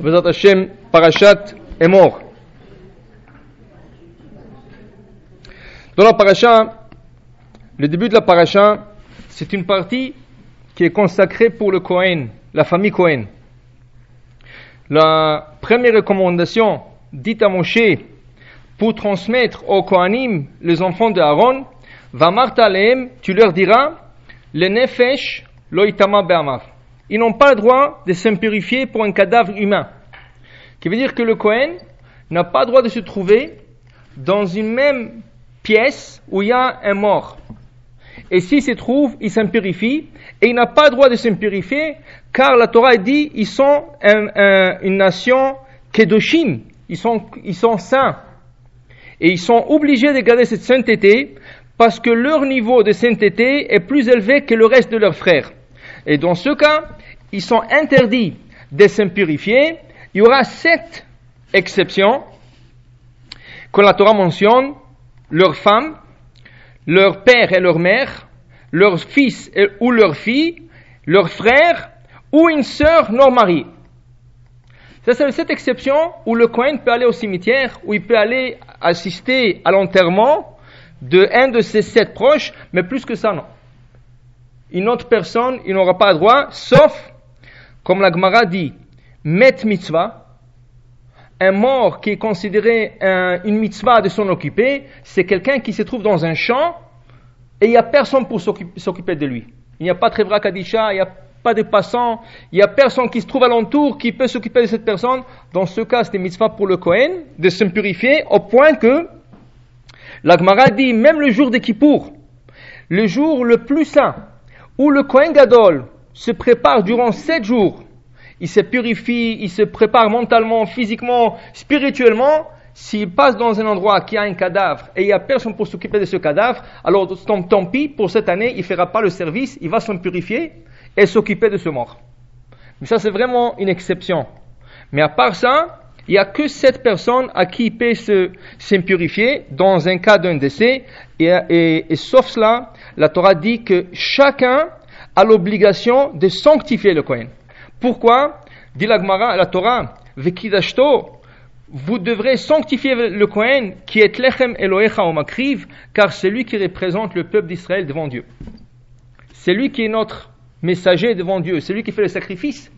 Bezat Hashem, Parashat est mort. Dans la paracha, le début de la paracha, c'est une partie qui est consacrée pour le Kohen, la famille Kohen. La première recommandation dite à Moshe pour transmettre aux Kohanim, les enfants de Aaron, va Martalem, tu leur diras, le nefesh loitama be'amav. Ils n'ont pas le droit de s'impurifier pour un cadavre humain. Qui veut dire que le Kohen n'a pas le droit de se trouver dans une même pièce où il y a un mort. Et s'il se trouve, il s'impurifie, et il n'a pas le droit de s'impurifier, car la Torah dit, ils sont une nation kedoshim, ils sont, ils sont saints. Et ils sont obligés de garder cette sainteté, parce que leur niveau de sainteté est plus élevé que le reste de leurs frères. Et dans ce cas, ils sont interdits de s'impurifier. Il y aura sept exceptions que la Torah mentionne leurs femmes, leur père et leur mère, leurs fils ou leurs filles, leurs frères ou une sœur non mariée. Ça, c'est cette exception où le Cohen peut aller au cimetière, où il peut aller assister à l'enterrement de un de ses sept proches, mais plus que ça, non. Une autre personne, il n'aura pas droit, sauf, comme la Gemara dit, met mitzvah, un mort qui est considéré une mitzvah de s'en occuper, c'est quelqu'un qui se trouve dans un champ et il n'y a personne pour s'occuper de lui. Il n'y a pas de Trevra Kadisha, il n'y a pas de passants, il n'y a personne qui se trouve alentour qui peut s'occuper de cette personne. Dans ce cas, c'est mitzvah pour le Kohen de se purifier au point que la Gemara dit même le jour de Kippour, le jour le plus saint, où le Kohen Gadol se prépare durant sept jours il se purifie, il se prépare mentalement, physiquement, spirituellement, s'il passe dans un endroit qui a un cadavre et il n'y a personne pour s'occuper de ce cadavre, alors tant, pis, pour cette année, il ne fera pas le service, il va s'en purifier et s'occuper de ce mort. Mais ça, c'est vraiment une exception. Mais à part ça, il n'y a que cette personne à qui il peut s'impurifier dans un cas d'un décès. Et, et sauf cela, la Torah dit que chacun a l'obligation de sanctifier le Kohen. Pourquoi Dit la la Torah, Vekidashto, vous devrez sanctifier le Kohen qui est Lechem Elohecha ou Makriv, car c'est lui qui représente le peuple d'Israël devant Dieu. C'est lui qui est notre messager devant Dieu, c'est lui qui fait le sacrifice,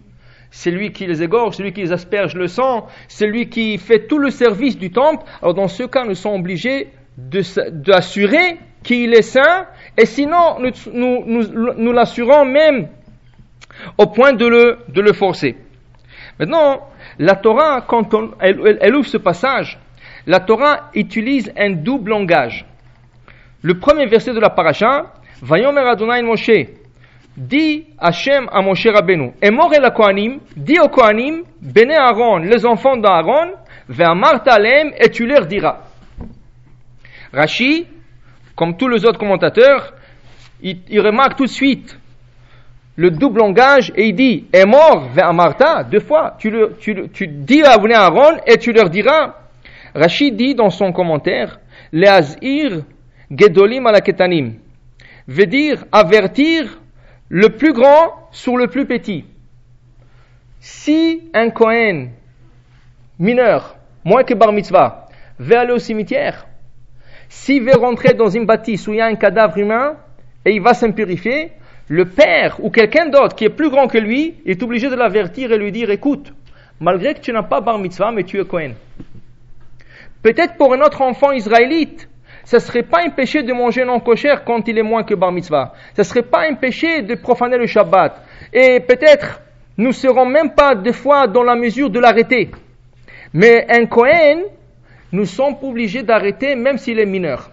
c'est lui qui les égorge, c'est lui qui les asperge le sang, c'est lui qui fait tout le service du temple. Alors dans ce cas, nous sommes obligés d'assurer qu'il est saint, et sinon nous, nous, nous l'assurons même au point de le, de le forcer. Maintenant, la Torah, quand elle, ouvre ce passage, la Torah utilise un double langage. Le premier verset de la paracha, Vayomer Adonai Moshe, dit Hachem à Moshe Rabbeinu, et la Kohanim, dit aux Kohanim, Aaron, les enfants d'Aaron, Ve'amart alem, et tu leur diras. Rashi, comme tous les autres commentateurs, il, il remarque tout de suite le double langage et il dit est mort vers Martha deux fois. Tu, le, tu, tu dis à Aaron et tu leur diras. Rachid dit dans son commentaire Leazir Gedolim alaketanim veut dire avertir le plus grand sur le plus petit. Si un Kohen mineur, moins que Bar Mitzvah, veut aller au cimetière, s'il veut rentrer dans une bâtisse où il y a un cadavre humain et il va s'impurifier, le père ou quelqu'un d'autre qui est plus grand que lui est obligé de l'avertir et lui dire écoute, malgré que tu n'as pas bar mitzvah, mais tu es Cohen. Peut-être pour un autre enfant israélite, ce ne serait pas un péché de manger non cochère quand il est moins que bar mitzvah. Ce ne serait pas un péché de profaner le Shabbat. Et peut-être nous ne serons même pas des fois dans la mesure de l'arrêter. Mais un Cohen, nous sommes obligés d'arrêter même s'il est mineur.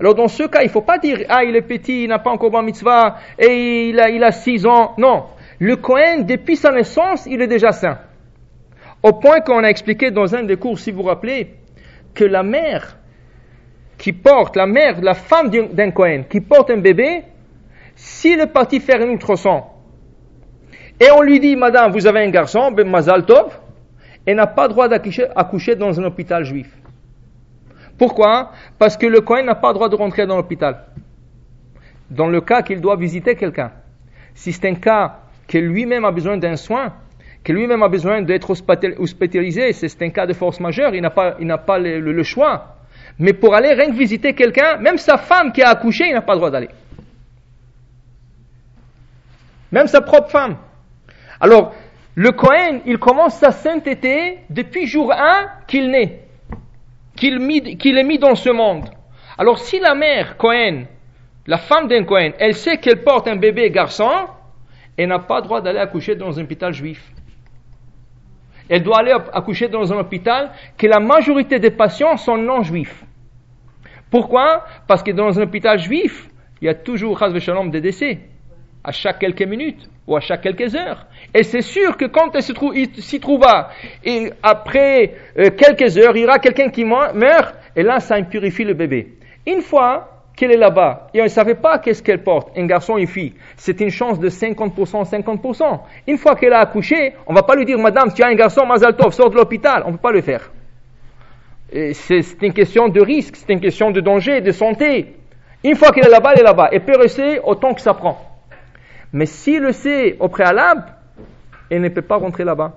Alors dans ce cas, il ne faut pas dire, ah, il est petit, il n'a pas encore bar mitzvah, et il a, il a six ans. Non. Le Cohen, depuis sa naissance, il est déjà saint. Au point qu'on a expliqué dans un des cours, si vous vous rappelez, que la mère qui porte, la mère, la femme d'un Cohen, qui porte un bébé, s'il est parti faire un ultrason, et on lui dit, madame, vous avez un garçon, ben mazal tov, elle n'a pas le droit d'accoucher dans un hôpital juif. Pourquoi? Parce que le Cohen n'a pas le droit de rentrer dans l'hôpital. Dans le cas qu'il doit visiter quelqu'un. Si c'est un cas que lui-même a besoin d'un soin, que lui-même a besoin d'être hospitalisé, c'est un cas de force majeure, il n'a pas, le, choix. Mais pour aller rien visiter quelqu'un, même sa femme qui a accouché, il n'a pas le droit d'aller. Même sa propre femme. Alors, le Cohen, il commence sa sainteté depuis jour 1 qu'il naît, qu'il, est mis dans ce monde. Alors, si la mère Cohen, la femme d'un Cohen, elle sait qu'elle porte un bébé garçon, elle n'a pas droit d'aller accoucher dans un hôpital juif. Elle doit aller accoucher dans un hôpital que la majorité des patients sont non juifs. Pourquoi? Parce que dans un hôpital juif, il y a toujours, des décès, à chaque quelques minutes ou à chaque quelques heures. Et c'est sûr que quand elle s'y trouva, et après euh, quelques heures, il y aura quelqu'un qui meurt, et là, ça impurifie le bébé. Une fois qu'elle est là-bas, et on ne savait pas qu'est-ce qu'elle porte, un garçon une fille, c'est une chance de 50%, 50%. Une fois qu'elle a accouché, on ne va pas lui dire, Madame, tu as un garçon, Mazaltov, sors de l'hôpital. On ne peut pas le faire. C'est une question de risque, c'est une question de danger, de santé. Une fois qu'elle est là-bas, elle est là-bas. Elle peut rester autant que ça prend. Mais s'il le sait au préalable, elle ne peut pas rentrer là-bas.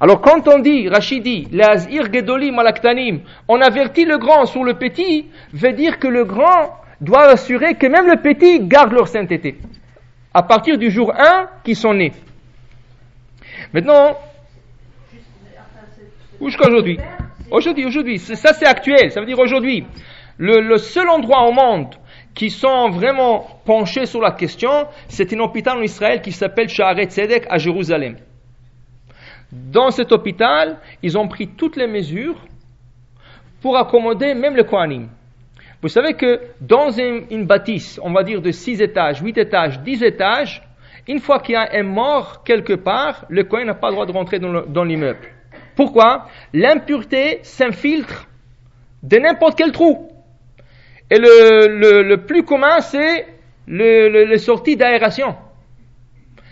Alors quand on dit, Rachid dit, malaktanim, on avertit le grand sur le petit, veut dire que le grand doit assurer que même le petit garde leur sainteté. À partir du jour 1 qu'ils sont nés. Maintenant, jusqu'à aujourd'hui. Aujourd'hui, aujourd'hui. Ça c'est actuel, ça veut dire aujourd'hui. Le, le seul endroit au monde qui sont vraiment penchés sur la question, c'est un hôpital en Israël qui s'appelle Sha'aret Tzedek à Jérusalem. Dans cet hôpital, ils ont pris toutes les mesures pour accommoder même le Kohanim. Vous savez que dans une, bâtisse, on va dire de 6 étages, 8 étages, 10 étages, une fois qu'il y a un mort quelque part, le Kohen n'a pas le droit de rentrer dans l'immeuble. Pourquoi? L'impureté s'infiltre de n'importe quel trou. Et le, plus commun, c'est le, les sorties d'aération.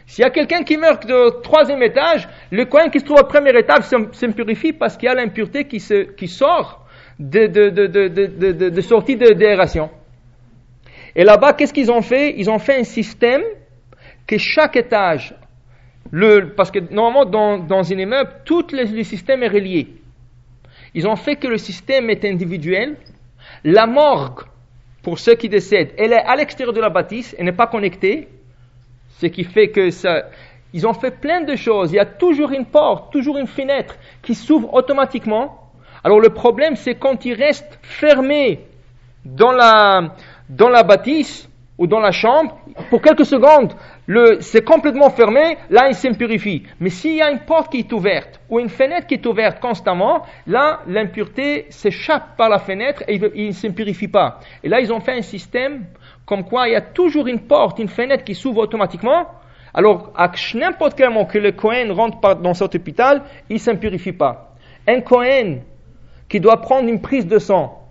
S'il y a quelqu'un qui meurt au troisième étage, le coin qui se trouve au premier étage s'impurifie parce qu'il y a l'impureté qui, qui sort de, de, de, de sortie d'aération. Et là-bas, qu'est-ce qu'ils ont fait? Ils ont fait un système que chaque étage, le, parce que normalement dans, dans un immeuble, tout le, le système est relié. Ils ont fait que le système est individuel. La morgue, pour ceux qui décèdent, elle est à l'extérieur de la bâtisse, elle n'est pas connectée. Ce qui fait que ça, ils ont fait plein de choses. Il y a toujours une porte, toujours une fenêtre qui s'ouvre automatiquement. Alors le problème, c'est quand ils restent fermés dans la, dans la bâtisse ou dans la chambre, pour quelques secondes, c'est complètement fermé, là il s'impurifie. Mais s'il y a une porte qui est ouverte ou une fenêtre qui est ouverte constamment, là l'impureté s'échappe par la fenêtre et il ne s'impurifie pas. Et là ils ont fait un système comme quoi il y a toujours une porte, une fenêtre qui s'ouvre automatiquement. Alors, à n'importe quel moment que le Cohen rentre dans cet hôpital, il ne s'impurifie pas. Un Cohen qui doit prendre une prise de sang,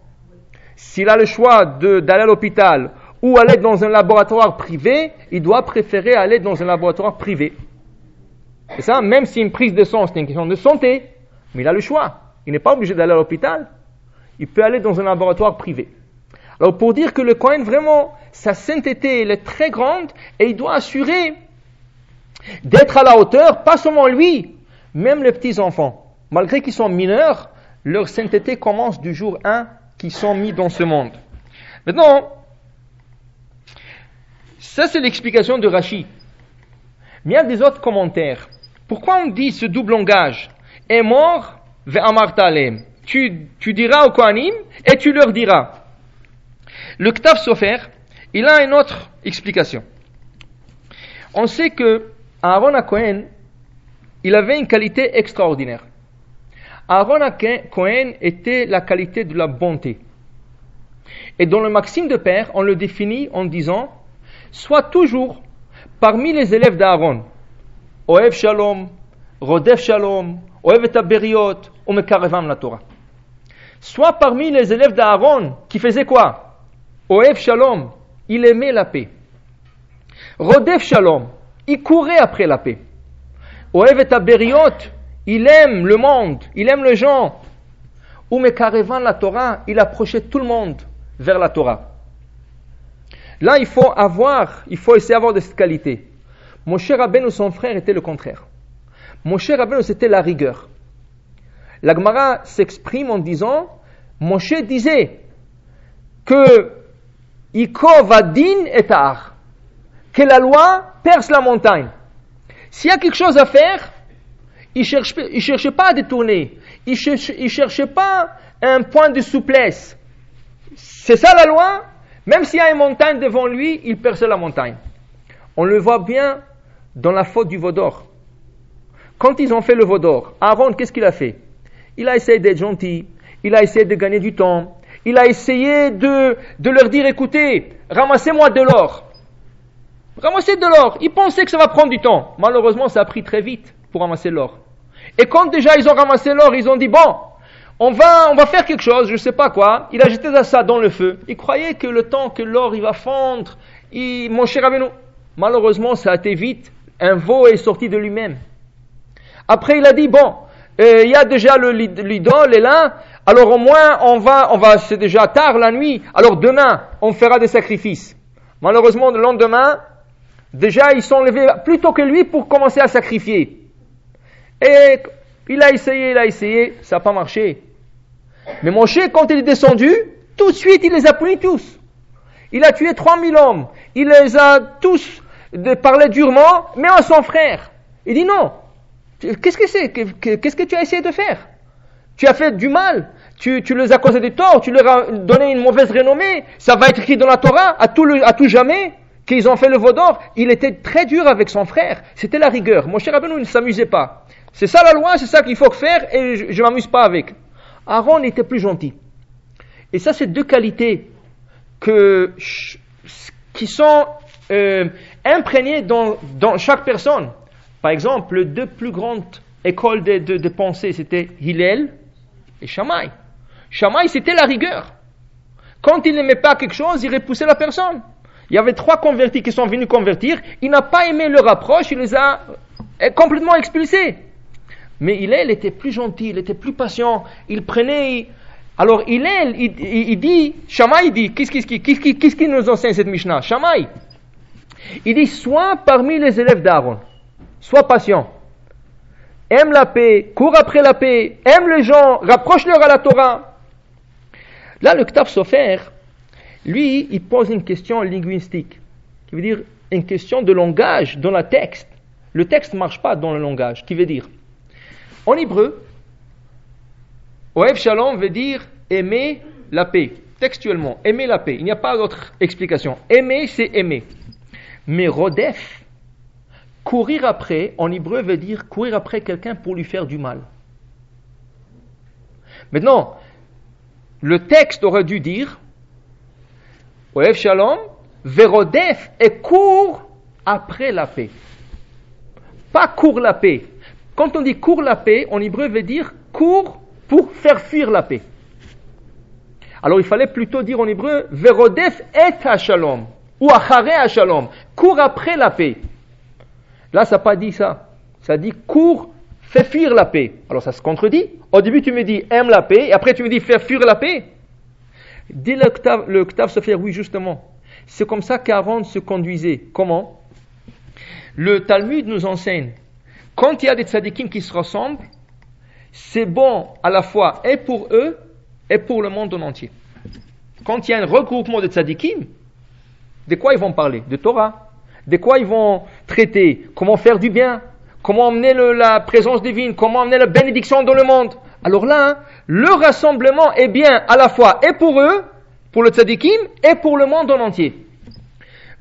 s'il a le choix d'aller à l'hôpital ou aller dans un laboratoire privé, il doit préférer aller dans un laboratoire privé. C'est ça, même si une prise de sang, c'est une question de santé, mais il a le choix. Il n'est pas obligé d'aller à l'hôpital. Il peut aller dans un laboratoire privé. Alors pour dire que le Cohen, vraiment, sa sainteté, elle est très grande et il doit assurer d'être à la hauteur, pas seulement lui, même les petits-enfants. Malgré qu'ils sont mineurs, leur sainteté commence du jour 1 qu'ils sont mis dans ce monde. Maintenant, ça c'est l'explication de Rachid. Mais il y a des autres commentaires. Pourquoi on dit ce double langage Est mort, ve'amartalem. Tu, tu diras au Kohanim et tu leur diras. Le Ktaf Sofer, il a une autre explication. On sait que Aaron Cohen, il avait une qualité extraordinaire. Aaron Cohen était la qualité de la bonté. Et dans le maxime de père, on le définit en disant Sois toujours parmi les élèves d'Aaron. Oev Shalom, Rodef Shalom, Oev et Aberiot, la Torah. Sois parmi les élèves d'Aaron qui faisaient quoi? Oev Shalom, il aimait la paix. Rodef Shalom, il courait après la paix. Oev et il aime le monde, il aime les gens. Umekarevan la Torah, il approchait tout le monde vers la Torah. Là, il faut avoir, il faut essayer d'avoir de cette qualité. Mon cher Aben ou son frère était le contraire. Moshe Rabbeinu, c'était la rigueur. La Gemara s'exprime en disant, Moshe disait que Iko vadin et que la loi perce la montagne. S'il y a quelque chose à faire, il ne cherchait pas à détourner, il ne cherchait pas un point de souplesse. C'est ça la loi, même s'il y a une montagne devant lui, il perce la montagne. On le voit bien dans la faute du Vaudor. Quand ils ont fait le Vaudor, Aaron, qu'est-ce qu'il a fait? Il a essayé d'être gentil, il a essayé de gagner du temps, il a essayé de, de leur dire, écoutez, ramassez-moi de l'or. Ramassez de l'or. Ils pensaient que ça va prendre du temps. Malheureusement, ça a pris très vite pour ramasser l'or. Et quand déjà ils ont ramassé l'or, ils ont dit, bon, on va, on va faire quelque chose, je ne sais pas quoi. Il a jeté ça dans le feu. Il croyait que le temps que l'or il va fondre, il, mon cher Abeno. Malheureusement, ça a été vite. Un veau est sorti de lui-même. Après, il a dit, bon, euh, il y a déjà l'idole est là, alors au moins on va, on va, c'est déjà tard la nuit, alors demain on fera des sacrifices. Malheureusement, le lendemain, déjà ils sont levés plus tôt que lui pour commencer à sacrifier. Et il a essayé, il a essayé, ça n'a pas marché. Mais Moshe, quand il est descendu, tout de suite, il les a punis tous. Il a tué 3000 hommes. Il les a tous parlé durement, mais à son frère. Il dit non. Qu'est-ce que c'est Qu'est-ce que tu as essayé de faire? Tu as fait du mal. Tu, les as causé des torts. Tu leur as donné une mauvaise renommée. Ça va être écrit dans la Torah à tout, à tout jamais qu'ils ont fait le veau d'or. Il était très dur avec son frère. C'était la rigueur. Mon cher Rabbeinu ne s'amusait pas. C'est ça la loi, c'est ça qu'il faut faire et je ne m'amuse pas avec. Aaron était plus gentil. Et ça, c'est deux qualités qui sont euh, imprégnées dans, chaque personne. Par exemple, les deux plus grandes écoles de pensée, c'était Hillel et Shammai. Shammai, c'était la rigueur. Quand il n'aimait pas quelque chose, il repoussait la personne. Il y avait trois convertis qui sont venus convertir. Il n'a pas aimé leur approche, il les a euh, complètement expulsés. Mais Hillel était plus gentil, il était plus patient, il prenait. Alors Hillel, il, il, dit, Shammai dit, qu'est-ce qui nous enseigne cette Mishnah? Shammai, il dit, sois parmi les élèves d'Aaron, sois patient, aime la paix, cours après la paix, aime les gens, rapproche-leur à la Torah. Là, le Ktav Sofer, lui, il pose une question linguistique, qui veut dire une question de langage dans le texte. Le texte ne marche pas dans le langage, qui veut dire en hébreu, Oev Shalom veut dire aimer la paix. Textuellement, aimer la paix. Il n'y a pas d'autre explication. Aimer, c'est aimer. Mais Rodef, courir après, en hébreu veut dire courir après quelqu'un pour lui faire du mal. Maintenant, le texte aurait dû dire Oev Shalom, Verodef et court après la paix. Pas court la paix. Quand on dit cours la paix, en hébreu veut dire cours pour faire fuir la paix. Alors il fallait plutôt dire en hébreu Verodef et shalom ou Achare shalom, cours après la paix. Là, ça n'a pas dit ça. Ça dit cours, fais fuir la paix. Alors ça se contredit. Au début, tu me dis aime la paix, et après tu me dis fais fuir la paix. Dit le Ktav se fait oui, justement. C'est comme ça qu'Aaron se conduisait. Comment? Le Talmud nous enseigne quand il y a des tzadikim qui se ressemblent, c'est bon à la fois et pour eux et pour le monde en entier. Quand il y a un regroupement de tzadikim, de quoi ils vont parler? De Torah. De quoi ils vont traiter? Comment faire du bien? Comment emmener la présence divine? Comment emmener la bénédiction dans le monde? Alors là, le rassemblement est bien à la fois et pour eux, pour le tzadikim, et pour le monde en entier.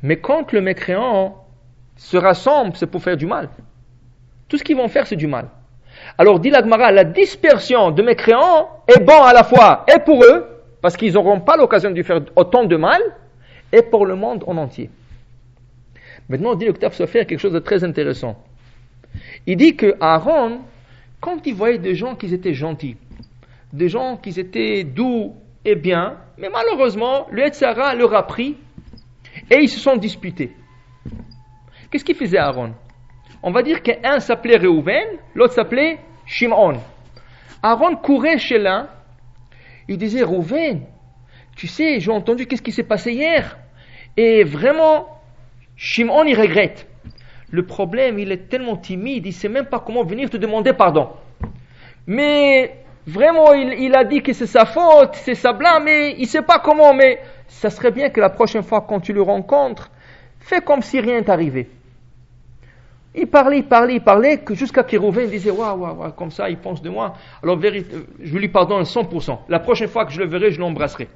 Mais quand le mécréant se rassemble, c'est pour faire du mal. Tout ce qu'ils vont faire, c'est du mal. Alors, dit l'Agmara, la dispersion de mes créants est bon à la fois et pour eux, parce qu'ils n'auront pas l'occasion de faire autant de mal, et pour le monde en entier. Maintenant, dit se faire quelque chose de très intéressant. Il dit que Aaron, quand il voyait des gens qui étaient gentils, des gens qui étaient doux et bien, mais malheureusement, le Etzara leur a pris et ils se sont disputés. Qu'est-ce qu'il faisait Aaron? On va dire qu'un s'appelait Reuven, l'autre s'appelait Shimon. Aaron courait chez l'un, il disait Reuven, tu sais, j'ai entendu qu'est-ce qui s'est passé hier. Et vraiment, Shimon, il regrette. Le problème, il est tellement timide, il ne sait même pas comment venir te demander pardon. Mais vraiment, il, a dit que c'est sa faute, c'est sa blâme, mais il ne sait pas comment. Mais ça serait bien que la prochaine fois, quand tu le rencontres, fais comme si rien arrivé. Il parlait, il parlait, il parlait, que jusqu'à qu'il disait, waouh, waouh, waouh, comme ça, il pense de moi. Alors, je lui pardonne 100%. La prochaine fois que je le verrai, je l'embrasserai.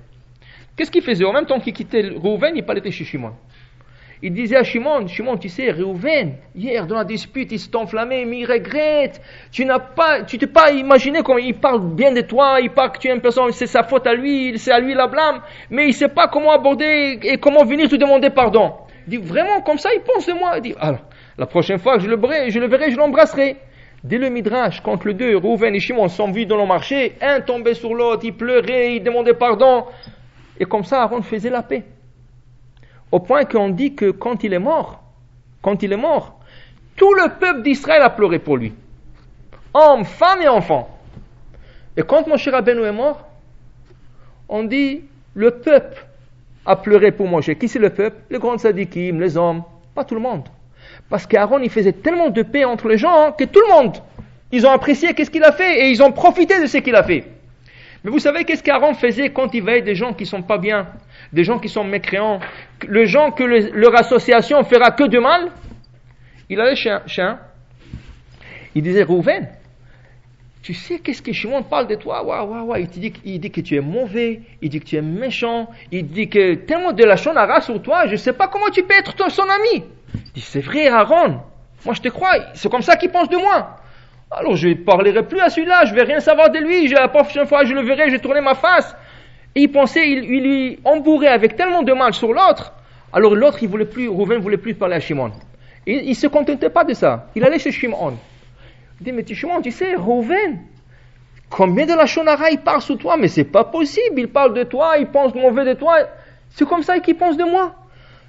Qu'est-ce qu'il faisait? En même temps qu'il quittait Rouven, il parlait chez Shimon. Il disait à Shimon, Shimon, tu sais, Rouven, hier dans la dispute, il s'est enflammé, mais il regrette. Tu n'as pas, tu t'es pas imaginé comment il parle bien de toi, il parle que tu es une personne, c'est sa faute à lui, c'est à lui la blâme, mais il sait pas comment aborder et comment venir te demander pardon. Il dit, vraiment, comme ça, il pense de moi? Il dit, alors, la prochaine fois que je le verrai, je le verrai, je l'embrasserai. Dès le Midrash, quand les deux, Rouven et Shimon, sont vus dans le marché, un tombait sur l'autre, il pleurait, il demandait pardon. Et comme ça, Aaron faisait la paix. Au point qu'on dit que quand il est mort, quand il est mort, tout le peuple d'Israël a pleuré pour lui. Hommes, femmes et enfants. Et quand mon cher Rabbeinu est mort, on dit le peuple a pleuré pour Moshe. Qui c'est le peuple? Les grands sadikim, les hommes, pas tout le monde. Parce qu'Aaron, il faisait tellement de paix entre les gens que tout le monde, ils ont apprécié qu'est-ce qu'il a fait et ils ont profité de ce qu'il a fait. Mais vous savez qu'est-ce qu'Aaron faisait quand il voyait des gens qui sont pas bien, des gens qui sont mécréants, les gens que leur association fera que de mal? Il allait chez un, il disait Rouven, tu sais qu'est-ce que Shimon parle de toi? Il, dit, il dit que tu es mauvais, il dit que tu es méchant, il dit que tellement de la shonara sur toi, je ne sais pas comment tu peux être son ami. Il c'est vrai Aaron, moi je te crois, c'est comme ça qu'il pense de moi. Alors je ne parlerai plus à celui-là, je vais rien savoir de lui, la prochaine fois je le verrai, je tourner ma face. Et il pensait, il, lui embourrait avec tellement de mal sur l'autre, alors l'autre, il voulait plus, Rouven voulait plus parler à Shimon. Il ne se contentait pas de ça. Il allait chez Shimon. Il dit, mais tu, Shimon, tu sais, Rouven, combien de la Shonara il parle sous toi, mais c'est pas possible, il parle de toi, il pense mauvais de toi, c'est comme ça qu'il pense de moi.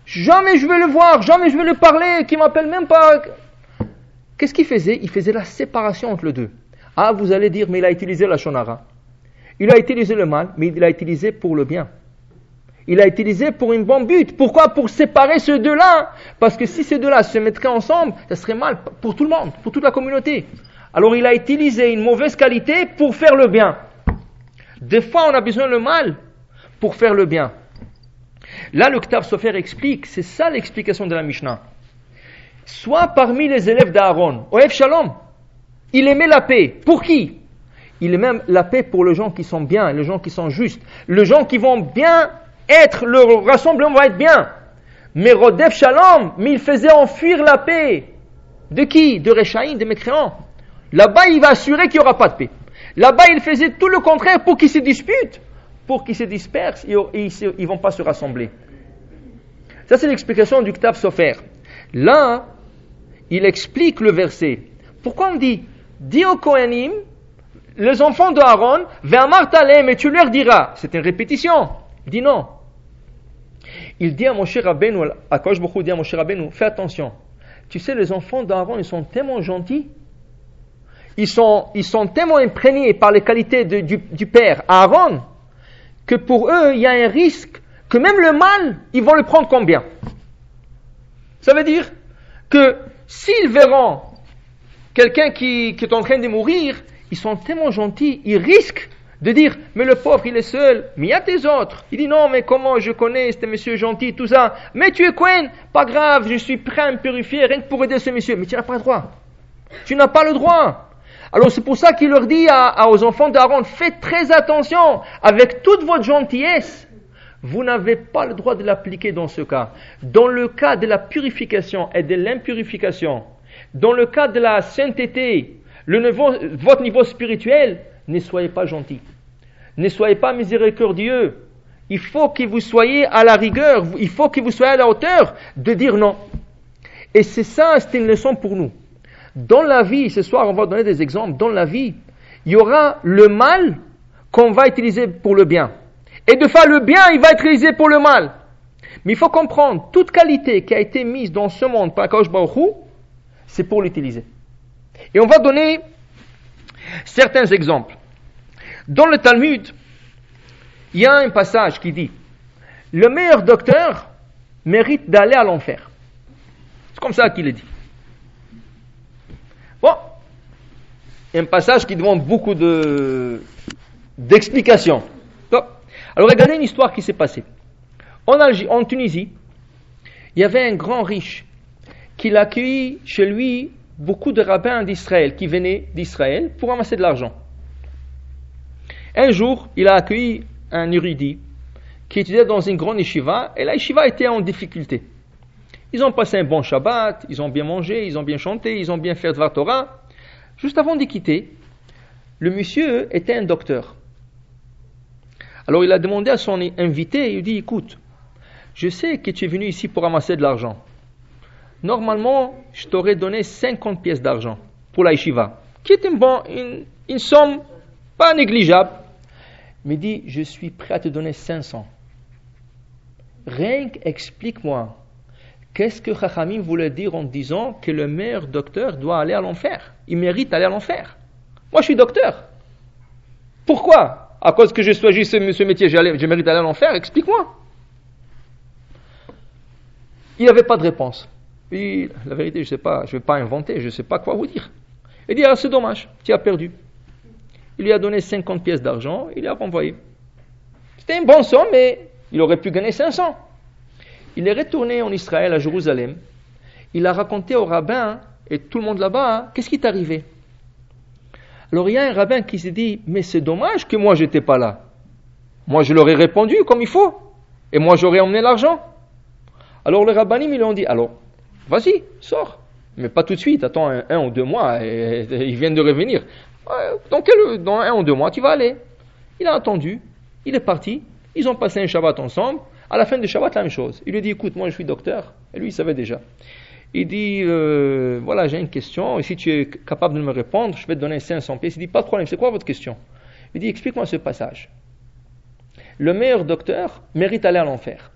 Jamais je vais le voir, jamais je vais le parler, qu'il m'appelle même pas. Qu'est-ce qu'il faisait? Il faisait la séparation entre les deux. Ah, vous allez dire, mais il a utilisé la shonara. Il a utilisé le mal, mais il l'a utilisé pour le bien. Il l'a utilisé pour une bonne but. Pourquoi? Pour séparer ces deux-là. Parce que si ces deux-là se mettraient ensemble, ça serait mal pour tout le monde, pour toute la communauté. Alors il a utilisé une mauvaise qualité pour faire le bien. Des fois, on a besoin le mal pour faire le bien. Là, le Ktav Sofer explique, c'est ça l'explication de la Mishnah soit parmi les élèves d'Aaron. Oev Shalom, il aimait la paix. Pour qui? Il aimait la paix pour les gens qui sont bien, les gens qui sont justes, les gens qui vont bien être, le rassemblement va être bien. Mais Rodef Shalom, il faisait enfuir la paix. De qui? De Rechaïn, des mécréants. Là-bas, il va assurer qu'il n'y aura pas de paix. Là-bas, il faisait tout le contraire pour qu'ils se disputent, pour qu'ils se dispersent et ils ne vont pas se rassembler. Ça, c'est l'explication du Ktav Sofer. Là, il explique le verset. Pourquoi on dit Dis aux Kohanim, les enfants d'Aaron, vers Talem et tu leur diras. C'est une répétition. Il dit non. Il dit à mon cher Rabbeinu, à beaucoup dit à mon cher Rabbeinu, fais attention. Tu sais, les enfants d'Aaron, ils sont tellement gentils, ils sont, ils sont tellement imprégnés par les qualités du, du père Aaron, que pour eux, il y a un risque que même le mal, ils vont le prendre comme bien. Ça veut dire que S'ils verront quelqu'un qui, est en train de mourir, ils sont tellement gentils, ils risquent de dire, mais le pauvre, il est seul, mais il y a tes autres. Il dit, non, mais comment je connais ce monsieur gentil, tout ça. Mais tu es Cohen, pas grave, je suis prêt à me purifier, rien que pour aider ce monsieur. Mais tu n'as pas le droit. Tu n'as pas le droit. Alors c'est pour ça qu'il leur dit aux enfants d'Aaron, faites très attention, avec toute votre gentillesse, vous n'avez pas le droit de l'appliquer dans ce cas. Dans le cas de la purification et de l'impurification, dans le cas de la sainteté, le niveau, votre niveau spirituel, ne soyez pas gentil. Ne soyez pas miséricordieux. Il faut que vous soyez à la rigueur, il faut que vous soyez à la hauteur de dire non. Et c'est ça, c'est une leçon pour nous. Dans la vie, ce soir on va donner des exemples, dans la vie, il y aura le mal qu'on va utiliser pour le bien. Et de faire le bien, il va être utilisé pour le mal. Mais il faut comprendre, toute qualité qui a été mise dans ce monde par Kaosh Baruch c'est pour l'utiliser. Et on va donner certains exemples. Dans le Talmud, il y a un passage qui dit Le meilleur docteur mérite d'aller à l'enfer. C'est comme ça qu'il est dit. Un passage qui demande beaucoup de, d'explications. Alors regardez une histoire qui s'est passée. En, en Tunisie, il y avait un grand riche qui l'a accueilli chez lui beaucoup de rabbins d'Israël qui venaient d'Israël pour amasser de l'argent. Un jour, il a accueilli un érudit qui étudiait dans une grande yeshiva et la yeshiva était en difficulté. Ils ont passé un bon Shabbat, ils ont bien mangé, ils ont bien chanté, ils ont bien fait Dvar Torah. Juste avant de quitter, le monsieur était un docteur. Alors il a demandé à son invité, il dit, écoute, je sais que tu es venu ici pour amasser de l'argent. Normalement, je t'aurais donné 50 pièces d'argent pour la yeshiva, qui est une, somme pas négligeable. Mais dit, je suis prêt à te donner 500. Rien explique-moi, qu'est-ce que Chachamim voulait dire en disant que le meilleur docteur doit aller à l'enfer? Il mérite d'aller à l'enfer. Moi, je suis docteur. Pourquoi? À cause que j'ai choisi ce, métier, je mérite d'aller à l'enfer? Explique-moi. Il n'y avait pas de réponse. La vérité, je ne sais pas, je ne vais pas inventer, je ne sais pas quoi vous dire. Il dit, ah, c'est dommage, tu as perdu. Il lui a donné 50 pièces d'argent, il l'a renvoyé. C'était une bonne somme, mais il aurait pu gagner 500. Il est retourné en Israël, à Jérusalem. Il a raconté au rabbin, et tout le monde là-bas, hein, qu'est-ce qui est arrivé? Alors il y a un rabbin qui s'est dit, mais c'est dommage que moi j'étais pas là. Moi je leur ai répondu comme il faut. Et moi j'aurais emmené l'argent. Alors les rabbinim, ils lui ont dit, alors Vas-y, sors. Mais pas tout de suite, attends un, ou deux mois, et, ils viennent de revenir. Dans, dans un ou deux mois, tu vas aller. Il a attendu, il est parti, ils ont passé un Shabbat ensemble. À la fin du Shabbat, la même chose. Il lui dit, écoute, moi je suis docteur. Et lui, il savait déjà. Il dit, euh, voilà, j'ai une question, et si tu es capable de me répondre, je vais te donner 500 pièces. Il dit, pas de problème, c'est quoi votre question? Il dit, explique-moi ce passage. Le meilleur docteur mérite d'aller à l'enfer.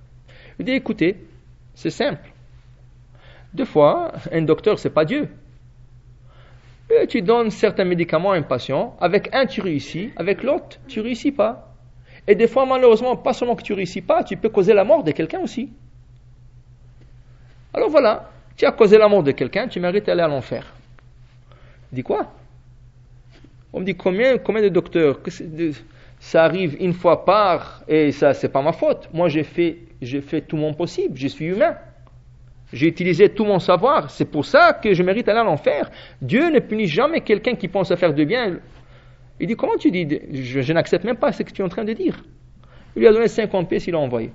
Il dit, écoutez, c'est simple. Deux fois, un docteur, c'est pas Dieu. Tu donnes certains médicaments à un patient, avec un tu réussis, avec l'autre tu réussis pas. Et des fois, malheureusement, pas seulement que tu réussis pas, tu peux causer la mort de quelqu'un aussi. Alors voilà, tu as causé la mort de quelqu'un, tu mérites d'aller à l'enfer. Dis quoi? On me dit combien, combien de docteurs Ça arrive une fois par et ça, c'est pas ma faute. Moi, j'ai fait, j'ai fait tout mon possible. Je suis humain. J'ai utilisé tout mon savoir. C'est pour ça que je mérite aller à l'enfer. Dieu ne punit jamais quelqu'un qui pense à faire de bien. Il dit, comment tu dis Je, n'accepte même pas ce que tu es en train de dire. Il lui a donné 50 pièces, il l'a envoyé.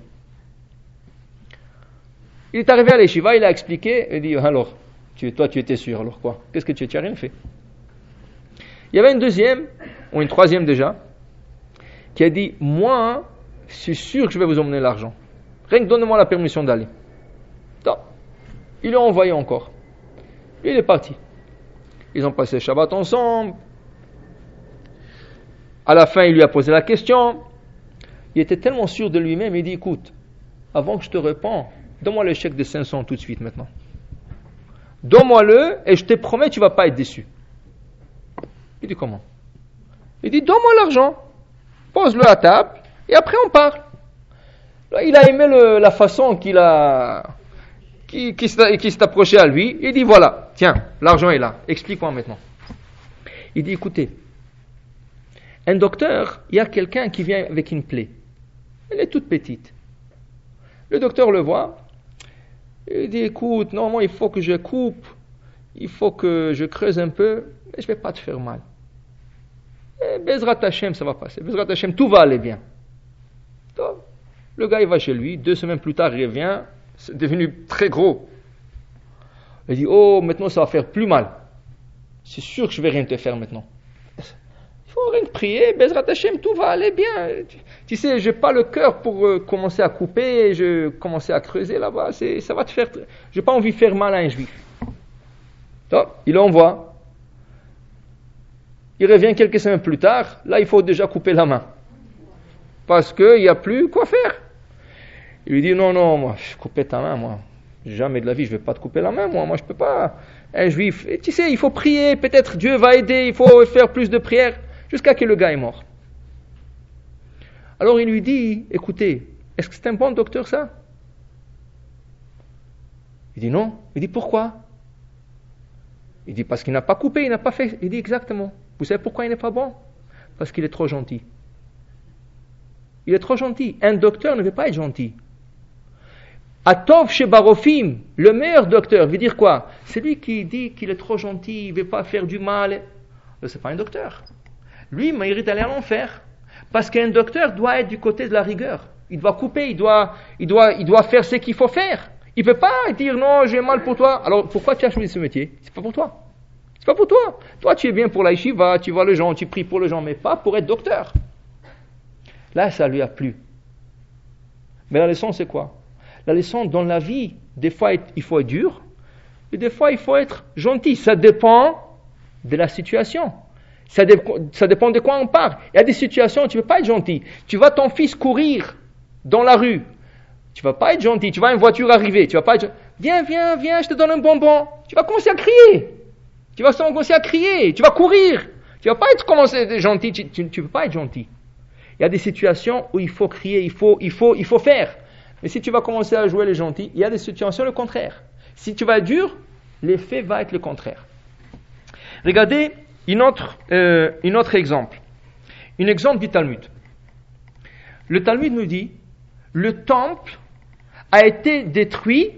Il est arrivé à l'Eshiva, il a expliqué, il dit, alors, toi tu étais sûr, alors quoi? Qu'est-ce que tu, tu as rien fait? Il y avait une deuxième, ou une troisième déjà, qui a dit, moi, je suis sûr que je vais vous emmener l'argent. Rien que donne-moi la permission d'aller. Il l'a envoyé encore. Il est parti. Ils ont passé Shabbat ensemble. À la fin, il lui a posé la question. Il était tellement sûr de lui-même, il dit, écoute, avant que je te réponds, donne-moi le chèque de 500 tout de suite maintenant. Donne-moi-le et je te promets, tu ne vas pas être déçu. Il dit, comment? Il dit, donne-moi l'argent, pose-le à table et après on parle. il a aimé la façon qu'il a qui, s'est approché à lui, il dit voilà, tiens, l'argent est là, explique-moi maintenant. Il dit écoutez, un docteur, il y a quelqu'un qui vient avec une plaie. Elle est toute petite. Le docteur le voit. Il dit écoute, normalement il faut que je coupe, il faut que je creuse un peu, mais je ne vais pas te faire mal. Et Bezrat Hashem, ça va passer. Bezrat Hashem, tout va aller bien. Le gars, il va chez lui. Deux semaines plus tard, il revient c'est devenu très gros. Il dit, oh, maintenant ça va faire plus mal. C'est sûr que je vais rien te faire maintenant. Faut rien que prier, Bezrat Hashem, tout va aller bien. Tu, sais, je n'ai pas le cœur pour euh, commencer à couper, je commencer à creuser là-bas, ça va te faire... Je n'ai pas envie de faire mal à un juif. Donc, il envoie. Il revient quelques semaines plus tard, là il faut déjà couper la main. Parce qu'il n'y a plus quoi faire. Il lui dit non, non, moi, je coupe ta main, moi. Jamais de la vie, je ne vais pas te couper la main, moi. Moi, je ne peux pas. Un juif, tu sais, il faut prier, peut-être Dieu va aider, il faut faire plus de prières, jusqu'à que le gars est mort. Alors il lui dit, écoutez, est-ce que c'est un bon docteur ça? Il dit non. Il dit pourquoi? Il dit parce qu'il n'a pas coupé, il n'a pas fait. Il dit exactement. Vous savez pourquoi il n'est pas bon? Parce qu'il est trop gentil. Il est trop gentil. Un docteur ne veut pas être gentil. Atov chez Barofim, le meilleur docteur, veut dire quoi? C'est lui qui dit qu'il est trop gentil, il ne veut pas faire du mal. Ce n'est pas un docteur. Lui, il mérite d'aller à l'enfer. Parce qu'un docteur doit être du côté de la rigueur. Il doit couper, il doit, il doit, il doit faire ce qu'il faut faire. Il ne peut pas dire non, j'ai mal pour toi. Alors pourquoi tu as choisi ce métier? C'est pas pour toi. C'est pas pour toi. Toi, tu es bien pour la yeshiva, tu vois les gens, tu pries pour les gens, mais pas pour être docteur. Là, ça lui a plu. Mais la leçon, c'est quoi? La leçon, dans la vie, des fois, il faut être dur, et des fois, il faut être gentil. Ça dépend de la situation. Ça, dépend de quoi on parle. Il y a des situations où tu ne peux pas être gentil. Tu vois ton fils courir dans la rue. Tu vas pas être gentil. Tu vois une voiture arriver. Tu vas pas être Viens, viens, viens, je te donne un bonbon. Tu vas commencer à crier. Tu vas commencer à crier. Tu vas courir. Tu vas pas être commencer gentil. Tu ne peux pas être gentil. Il y a des situations où il faut crier, il faut, il faut, il faut faire. Mais si tu vas commencer à jouer les gentils, il y a des situations le contraire. Si tu vas être dur, l'effet va être le contraire. Regardez autre, euh, un autre exemple. Un exemple du Talmud. Le Talmud nous dit, le temple a été détruit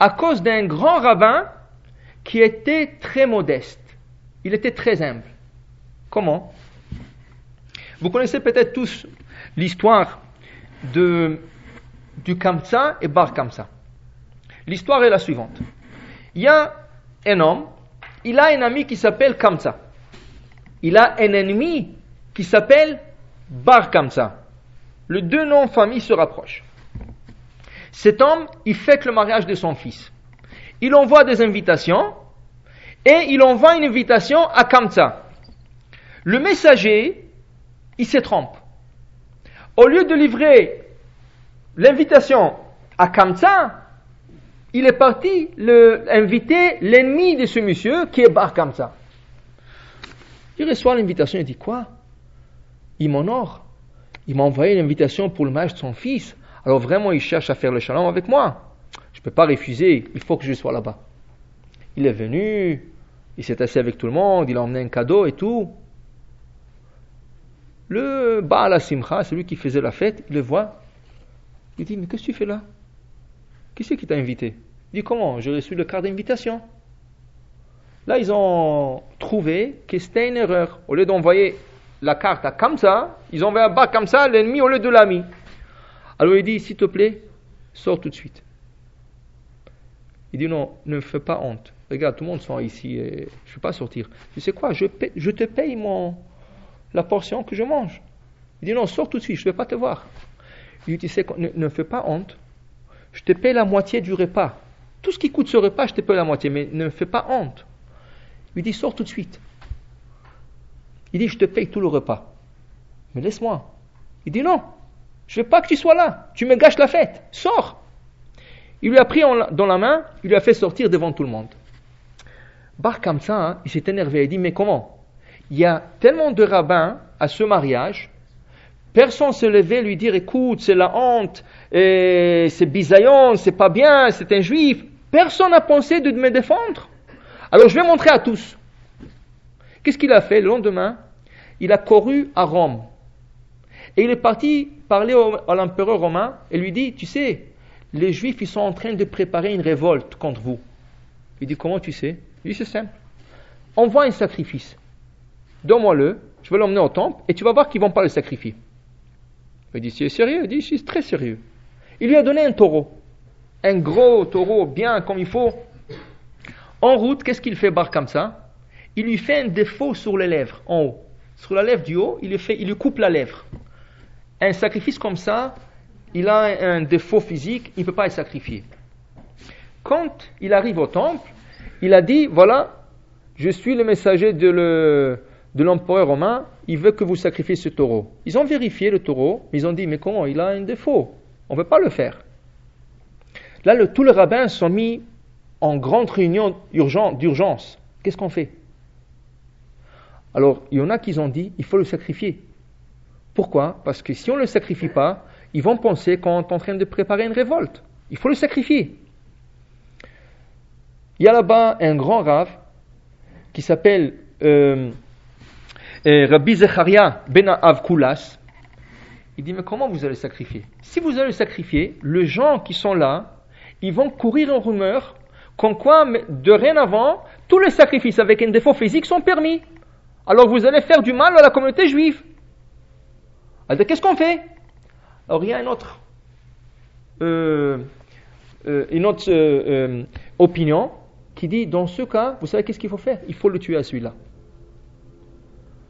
à cause d'un grand rabbin qui était très modeste. Il était très humble. Comment? Vous connaissez peut-être tous l'histoire de, du Kamsa et Bar Kamsa. L'histoire est la suivante. Il y a un homme, il a un ami qui s'appelle Kamsa. Il a un ennemi qui s'appelle Bar Kamsa. Les deux noms de famille se rapprochent. Cet homme, il fête le mariage de son fils. Il envoie des invitations et il envoie une invitation à Kamsa. Le messager, il se trompe. Au lieu de livrer l'invitation à Kamsa, il est parti inviter l'ennemi de ce monsieur qui est Bar Kamsa. Il reçoit l'invitation et dit quoi? Il m'honore. Il m'a envoyé l'invitation pour le mariage de son fils. Alors vraiment, il cherche à faire le shalom avec moi. Je ne peux pas refuser, il faut que je sois là-bas. Il est venu, il s'est assis avec tout le monde, il a emmené un cadeau et tout. Le Baal Simcha, celui qui faisait la fête, il le voit. Il dit, mais qu'est-ce que tu fais là? Qui c'est qui t'a invité? Il dit, comment? J'ai reçu le carte d'invitation. Là, ils ont trouvé que c'était une erreur. Au lieu d'envoyer la carte à comme ça, ils ont un bas comme ça, l'ennemi au lieu de l'ami. Alors il dit, s'il te plaît, sors tout de suite. Il dit, non, ne fais pas honte. Regarde, tout le monde sont ici, et je ne vais pas sortir. Tu sais quoi, je, je te paye mon, la portion que je mange. Il dit, non, sors tout de suite, je ne vais pas te voir. Il dit, ne fais pas honte. Je te paye la moitié du repas. Tout ce qui coûte ce repas, je te paye la moitié, mais ne fais pas honte. Il dit, sors tout de suite. Il dit, je te paye tout le repas. Mais laisse-moi. Il dit, non, je veux pas que tu sois là. Tu me gâches la fête. Sors. Il lui a pris dans la main, il lui a fait sortir devant tout le monde. Bar comme hein, il s'est énervé. Il dit, mais comment? Il y a tellement de rabbins à ce mariage. Personne ne se levait lui dire, écoute, c'est la honte, c'est bisaillon, c'est pas bien, c'est un juif. Personne n'a pensé de me défendre. Alors je vais montrer à tous. Qu'est-ce qu'il a fait le lendemain? Il a couru à Rome. Et il est parti parler à l'empereur romain et lui dit, tu sais, les juifs, ils sont en train de préparer une révolte contre vous. Il dit, comment tu sais? Il dit, c'est simple. Envoie un sacrifice. Donne-moi-le, je vais l'emmener au temple et tu vas voir qu'ils vont pas le sacrifier. Il dit, c'est sérieux? Il dit, c'est très sérieux. Il lui a donné un taureau. Un gros taureau, bien comme il faut. En route, qu'est-ce qu'il fait Bar comme ça il lui fait un défaut sur les lèvres, en haut. Sur la lèvre du haut, il lui, fait, il lui coupe la lèvre. Un sacrifice comme ça, il a un défaut physique, il ne peut pas être sacrifié. Quand il arrive au temple, il a dit, voilà, je suis le messager de l'empereur romain, il veut que vous sacrifiez ce taureau. Ils ont vérifié le taureau, ils ont dit, mais comment, il a un défaut, on ne peut pas le faire. Là, le, tous les rabbins sont mis en grande réunion d'urgence. Qu'est-ce qu'on fait? Alors, il y en a qui ont dit, il faut le sacrifier. Pourquoi? Parce que si on ne le sacrifie pas, ils vont penser qu'on est en train de préparer une révolte. Il faut le sacrifier. Il y a là-bas un grand rave qui s'appelle euh, et Rabbi Zecharia ben Avkulas, il dit, mais comment vous allez sacrifier? Si vous allez sacrifier, les gens qui sont là, ils vont courir en rumeur, comme quoi, de rien avant, tous les sacrifices avec un défaut physique sont permis. Alors vous allez faire du mal à la communauté juive. Alors qu'est-ce qu'on fait? Alors il y a une autre, euh, euh, une autre euh, opinion qui dit, dans ce cas, vous savez qu'est-ce qu'il faut faire? Il faut le tuer à celui-là.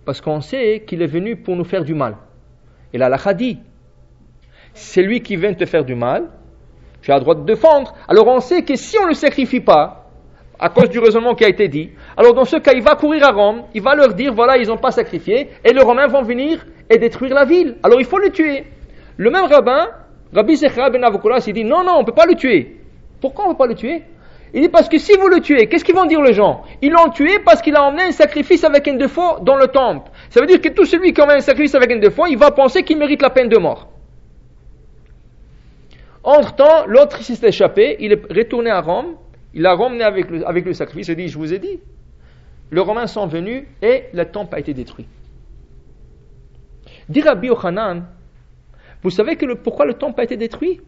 Parce qu'on sait qu'il est venu pour nous faire du mal. Et la dit, c'est lui qui vient te faire du mal, tu as le droit de défendre. Alors on sait que si on ne le sacrifie pas, à cause du raisonnement qui a été dit, alors dans ce cas, il va courir à Rome, il va leur dire, voilà, ils n'ont pas sacrifié, et les Romains vont venir et détruire la ville. Alors il faut le tuer. Le même rabbin, Rabbi Zechra ben Avokoulas, il dit, non, non, on ne peut pas le tuer. Pourquoi on ne peut pas le tuer? Il dit, parce que si vous le tuez, qu'est-ce qu'ils vont dire les gens? Ils l'ont tué parce qu'il a emmené un sacrifice avec un défaut dans le temple. Ça veut dire que tout celui qui emmène un sacrifice avec un défaut, il va penser qu'il mérite la peine de mort. Entre-temps, l'autre s'est échappé, il est retourné à Rome, il a ramené avec le, avec le sacrifice, il dit, je vous ai dit, les Romains sont venus et le temple a été détruit. Dit Rabbi Ochanan, vous savez que pourquoi le temple a été détruit?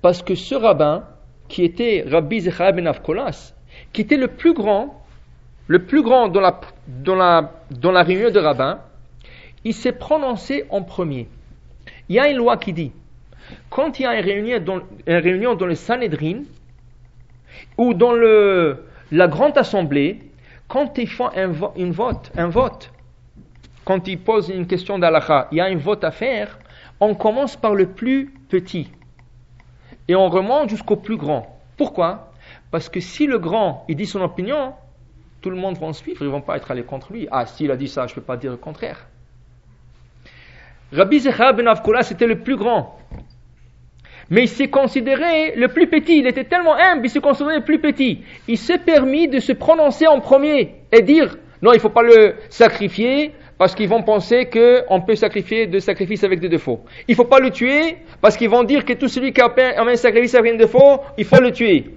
Parce que ce rabbin, qui était Rabbi Zechariah ben Avkolas, qui était le plus grand, le plus grand dans la, dans la, dans la réunion de rabbins, il s'est prononcé en premier. Il y a une loi qui dit, quand il y a une réunion dans, le Sanhedrin, ou dans la grande assemblée, quand ils font un, une vote, un vote, quand ils posent une question d'Allah, il y a un vote à faire, on commence par le plus petit et on remonte jusqu'au plus grand. Pourquoi? Parce que si le grand il dit son opinion, tout le monde va suivre, ils vont pas être allés contre lui. Ah, s'il a dit ça, je ne peux pas dire le contraire. Rabbi Zechar ben Avkola, c'était le plus grand. Mais il s'est considéré le plus petit. Il était tellement humble, il s'est considéré le plus petit. Il s'est permis de se prononcer en premier et dire non, il ne faut pas le sacrifier parce qu'ils vont penser qu'on peut sacrifier de sacrifices avec des défauts. Il ne faut pas le tuer parce qu'ils vont dire que tout celui qui a un sacrifice avec un défaut, il faut le tuer.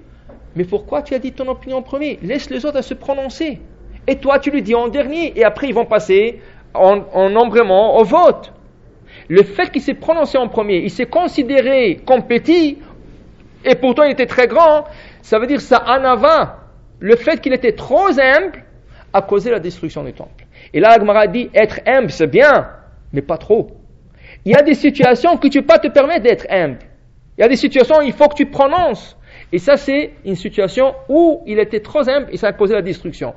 Mais pourquoi tu as dit ton opinion en premier? Laisse les autres à se prononcer. Et toi, tu le dis en dernier. Et après, ils vont passer en, en nombrement au vote. Le fait qu'il s'est prononcé en premier, il s'est considéré comme petit, et pourtant il était très grand, ça veut dire ça en avant. Le fait qu'il était trop humble a causé la destruction du temple. Et là, Agmara dit, être humble, c'est bien, mais pas trop. Il y a des situations que tu ne peux pas te permettre d'être humble. Il y a des situations où il faut que tu prononces. Et ça, c'est une situation où il était trop humble et ça a causé la destruction.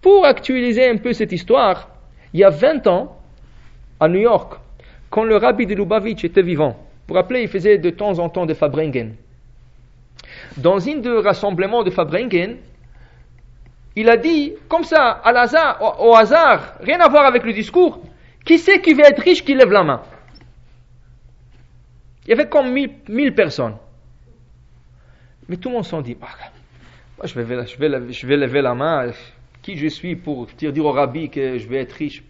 Pour actualiser un peu cette histoire, il y a 20 ans, à New York, quand le rabbi de Lubavitch était vivant. Vous vous rappelez, il faisait de temps en temps des Fabringen. Dans une de rassemblements de Fabringen, il a dit, comme ça, au, hasard, rien à voir avec le discours, qui c'est qui veut être riche qui lève la main? Il y avait comme mille, personnes. Mais tout le monde s'en dit, ah, moi je vais, je, vais, je vais lever la main, qui je suis pour dire au rabbi que je vais être riche?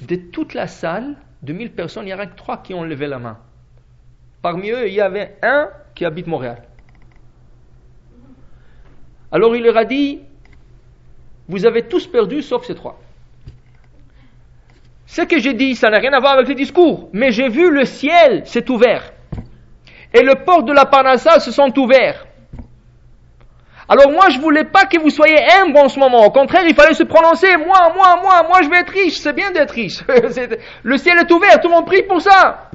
De toute la salle, de 1000 personnes, il n'y a que trois qui ont levé la main. Parmi eux, il y avait un qui habite Montréal. Alors il leur a dit, vous avez tous perdu sauf ces trois. Ce que j'ai dit, ça n'a rien à voir avec le discours, mais j'ai vu le ciel s'est ouvert. Et le port de la Parnassa se sont ouverts. Alors moi, je voulais pas que vous soyez humble en ce moment. Au contraire, il fallait se prononcer. Moi, moi, moi, moi, je vais être riche. C'est bien d'être riche. le ciel est ouvert. Tout le monde prie pour ça.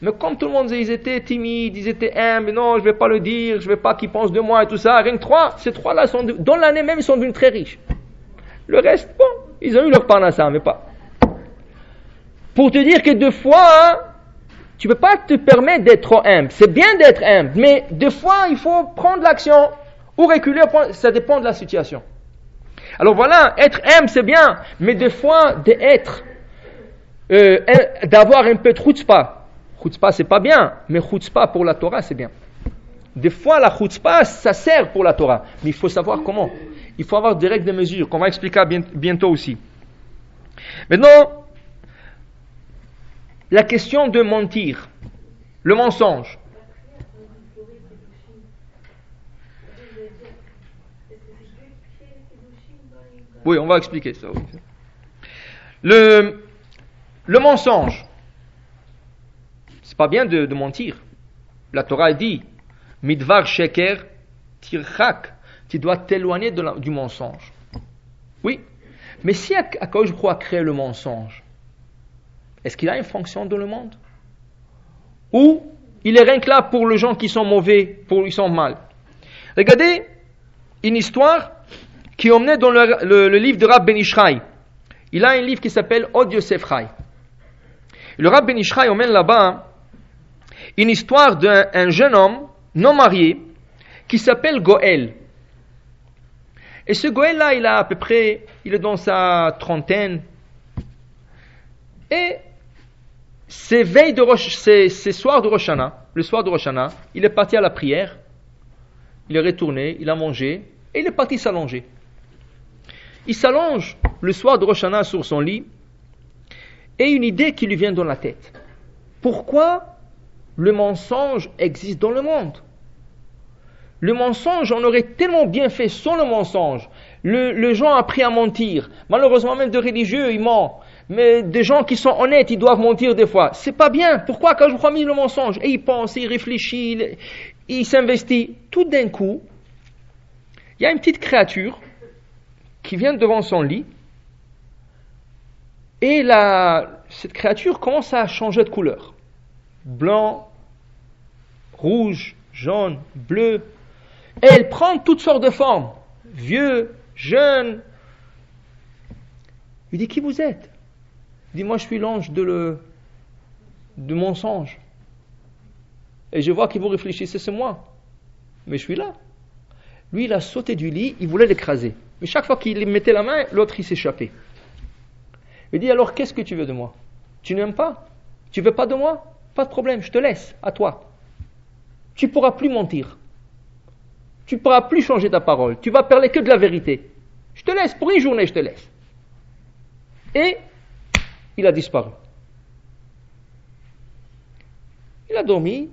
Mais comme tout le monde, ils étaient timides, ils étaient humbles. Non, je vais pas le dire. Je vais pas qu'ils pensent de moi et tout ça. Rien que trois. Ces trois-là sont, dans l'année même, ils sont devenus très riches. Le reste, bon, ils ont eu leur parnassa, mais pas. Pour te dire que deux fois, hein, tu peux pas te permettre d'être humble. C'est bien d'être humble, mais deux fois, il faut prendre l'action. Ou reculer, ça dépend de la situation. Alors voilà, être aime, c'est bien, mais des fois, d'être, euh, d'avoir un peu de chutzpah. Chutzpah, c'est pas bien, mais chutzpah pour la Torah, c'est bien. Des fois, la chutzpah, ça sert pour la Torah, mais il faut savoir comment. Il faut avoir des règles de mesure, qu'on va expliquer bientôt aussi. Maintenant, la question de mentir, le mensonge. Oui, on va expliquer ça. Le, le mensonge. C'est pas bien de, mentir. La Torah dit, midvar sheker tirchak. Tu dois t'éloigner du mensonge. Oui. Mais si je crois créer le mensonge, est-ce qu'il a une fonction dans le monde? Ou il est rien que là pour les gens qui sont mauvais, pour qui sont mal Regardez une histoire qui est emmenée dans le, livre de Rab Ben Ishraï. Il a un livre qui s'appelle Od Yosef Le Rab Ben Ishraï emmène là-bas une histoire d'un jeune homme non marié qui s'appelle Goël. Et ce Goël-là, il a à peu près, il est dans sa trentaine. Et ces veilles de ces, soirs de Roshana, le soir de Roshana, il est parti à la prière, il est retourné, il a mangé, et il est parti s'allonger. Il s'allonge le soir de Roshana sur son lit, et une idée qui lui vient dans la tête. Pourquoi le mensonge existe dans le monde? Le mensonge, on aurait tellement bien fait sans le mensonge. Le, le gens ont appris à mentir. Malheureusement, même de religieux, ils mentent. Mais des gens qui sont honnêtes, ils doivent mentir des fois. C'est pas bien. Pourquoi? Quand je crois mis le mensonge Et il pense, il réfléchit, il, s'investit. Tout d'un coup, il y a une petite créature qui vient devant son lit. Et la, cette créature commence à changer de couleur. Blanc, rouge, jaune, bleu. Et elle prend toutes sortes de formes. Vieux, jeune. Il dit, qui vous êtes? Dis moi je suis l'ange de, le, de mensonge. Et je vois qu'il vous réfléchissez, c'est moi. Mais je suis là. Lui, il a sauté du lit, il voulait l'écraser. Mais chaque fois qu'il mettait la main, l'autre, il s'échappait. Il dit, alors qu'est-ce que tu veux de moi? Tu n'aimes pas? Tu veux pas de moi? Pas de problème, je te laisse, à toi. Tu pourras plus mentir. Tu pourras plus changer ta parole. Tu vas parler que de la vérité. Je te laisse, pour une journée, je te laisse. Et il a disparu. Il a dormi,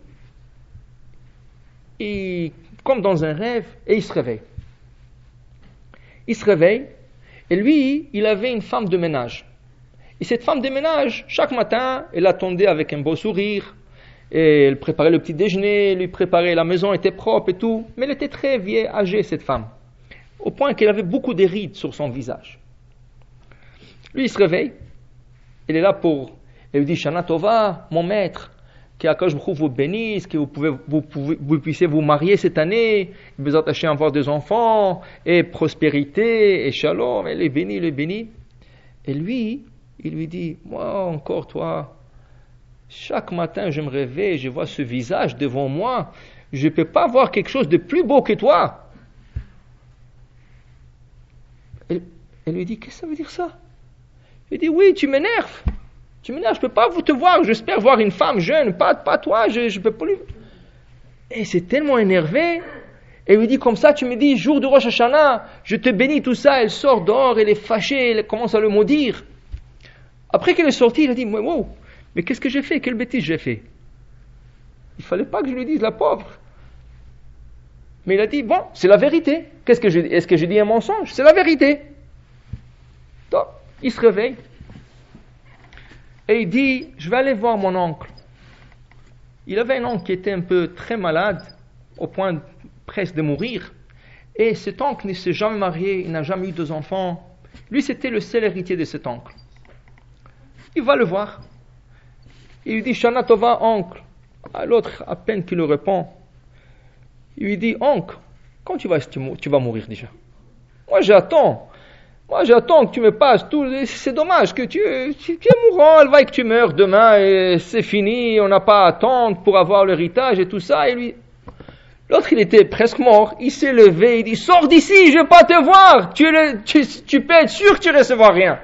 et, comme dans un rêve, et il se réveille. Il se réveille, et lui, il avait une femme de ménage. Et cette femme de ménage, chaque matin, elle attendait avec un beau sourire, et elle préparait le petit déjeuner, lui préparait la maison, était propre et tout, mais elle était très vieille, âgée, cette femme, au point qu'elle avait beaucoup de rides sur son visage. Lui, il se réveille, il est là pour. Il lui dit Shana Tova, mon maître, que vous bénisse, que vous, vous, puissiez vous marier cette année, vous attacher à avoir des enfants, et prospérité, et shalom, elle est bénie, elle est bénie. Et lui, il lui dit Moi encore, toi, chaque matin je me réveille, je vois ce visage devant moi, je ne peux pas voir quelque chose de plus beau que toi. Elle, elle lui dit Qu'est-ce que ça veut dire ça? Il dit, oui, tu m'énerves. Tu m'énerves, je ne peux pas vous te voir. J'espère voir une femme jeune, pas, pas toi, je ne peux pas lui. Et c'est tellement énervé. Et lui dit comme ça, tu me dis, jour de Rosh Hashanah, je te bénis, tout ça. Elle sort dehors, elle est fâchée, elle commence à le maudire. Après qu'elle est sortie, il a dit, wow, mais qu'est-ce que j'ai fait? Quelle bêtise j'ai fait? Il fallait pas que je lui dise, la pauvre. Mais il a dit, bon, c'est la vérité. Qu'est-ce que je, est-ce que j'ai dit un mensonge? C'est la vérité. Donc, il se réveille et il dit Je vais aller voir mon oncle. Il avait un oncle qui était un peu très malade, au point presque de mourir. Et cet oncle ne s'est jamais marié, il n'a jamais eu deux enfants. Lui, c'était le seul héritier de cet oncle. Il va le voir. Il lui dit Shana Tova, oncle. À l'autre, à peine qu'il le répond, il lui dit Oncle, quand tu vas, tu vas mourir déjà? Moi, j'attends. Moi, j'attends que tu me passes tout. C'est dommage que tu, tu, es mourant, elle va que tu meurs demain et c'est fini, on n'a pas à attendre pour avoir l'héritage et tout ça. Et lui, l'autre, il était presque mort. Il s'est levé, il dit Sors d'ici, je ne veux pas te voir. Tu, tu, peux être sûr que tu ne recevras rien.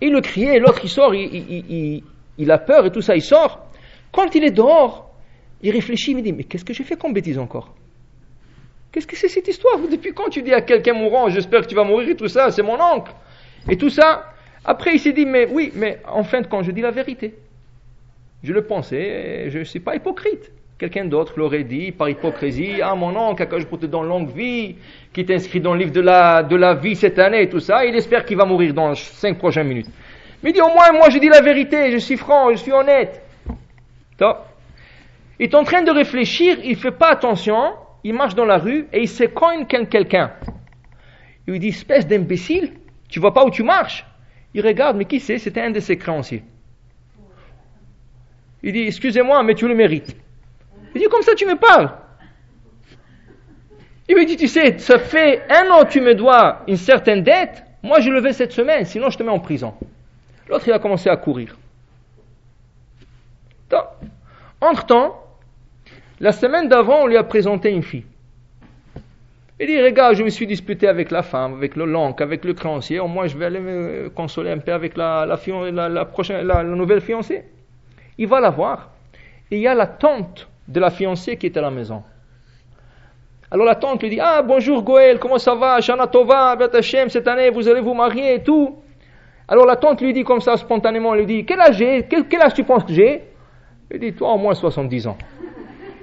Il le criait, l'autre, il sort, il, il, a peur et tout ça, il sort. Quand il est dehors, il réfléchit, il me dit Mais qu'est-ce que j'ai fait comme bêtise encore? Qu'est-ce que c'est cette histoire Depuis quand tu dis à quelqu'un mourant, j'espère que tu vas mourir et tout ça, c'est mon oncle Et tout ça. Après, il s'est dit, mais oui, mais en fin de compte, je dis la vérité. Je le pensais, je ne suis pas hypocrite. Quelqu'un d'autre l'aurait dit par hypocrisie, ah mon oncle, que je te donner longue vie, qui t'inscrit dans le livre de la, de la vie cette année et tout ça, il espère qu'il va mourir dans cinq prochaines minutes. Mais il dit, au moins, moi, je dis la vérité, je suis franc, je suis honnête. Top. Il est en train de réfléchir, il fait pas attention, il marche dans la rue et il se cogne quelqu'un. Il lui dit, espèce d'imbécile, tu vois pas où tu marches? Il regarde, mais qui c'est? C'était un de ses créanciers. Il dit, excusez-moi, mais tu le mérites. Il dit, comme ça tu me parles. Il lui dit, tu sais, ça fait un an que tu me dois une certaine dette, moi je le vais cette semaine, sinon je te mets en prison. L'autre, il a commencé à courir. Entre-temps, la semaine d'avant, on lui a présenté une fille. Il dit, regarde, je me suis disputé avec la femme, avec le l'oncle, avec le créancier, au moins je vais aller me consoler un peu avec la, nouvelle fiancée. Il va la voir. Et il y a la tante de la fiancée qui est à la maison. Alors la tante lui dit, ah bonjour Goël, comment ça va, Shana Tova, Hashem, cette année vous allez vous marier et tout. Alors la tante lui dit comme ça spontanément, elle lui dit, quel âge quel, quel, âge tu penses que j'ai? Il dit, toi au moins 70 ans.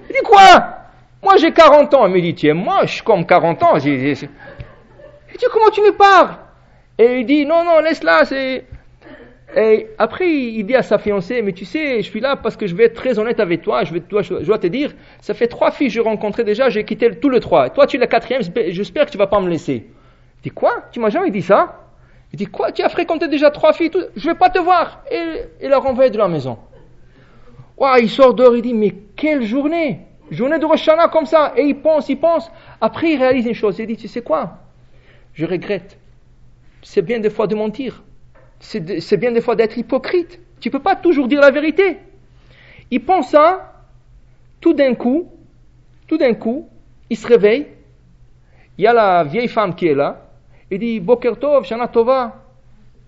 Il dit, quoi? Moi j'ai 40 ans. Elle me dit, tu es moche comme 40 ans. Il dit, comment tu me parles? Et il dit, non, non, laisse-la, c'est... Et après, il dit à sa fiancée, mais tu sais, je suis là parce que je vais être très honnête avec toi, je, vais, dois te dire, ça fait trois filles que j'ai rencontrées déjà, j'ai quitté tous les trois. Toi, tu es la quatrième, j'espère que tu vas pas me laisser. Il dit, quoi? Tu m'as jamais dit ça? Il dit, quoi? Tu as fréquenté déjà trois filles, tout... je vais pas te voir. Et il la renvoie de la maison. Il sort dehors, il dit, mais quelle journée Journée de Rosh comme ça. Et il pense, il pense. Après, il réalise une chose, il dit, tu sais quoi? Je regrette. C'est bien des fois de mentir c'est bien des fois d'être hypocrite. Tu ne peux pas toujours dire la vérité. Il pense à, tout d'un coup, tout d'un coup, il se réveille, il y a la vieille femme qui est là, il dit, Bokertov, Shana Tova.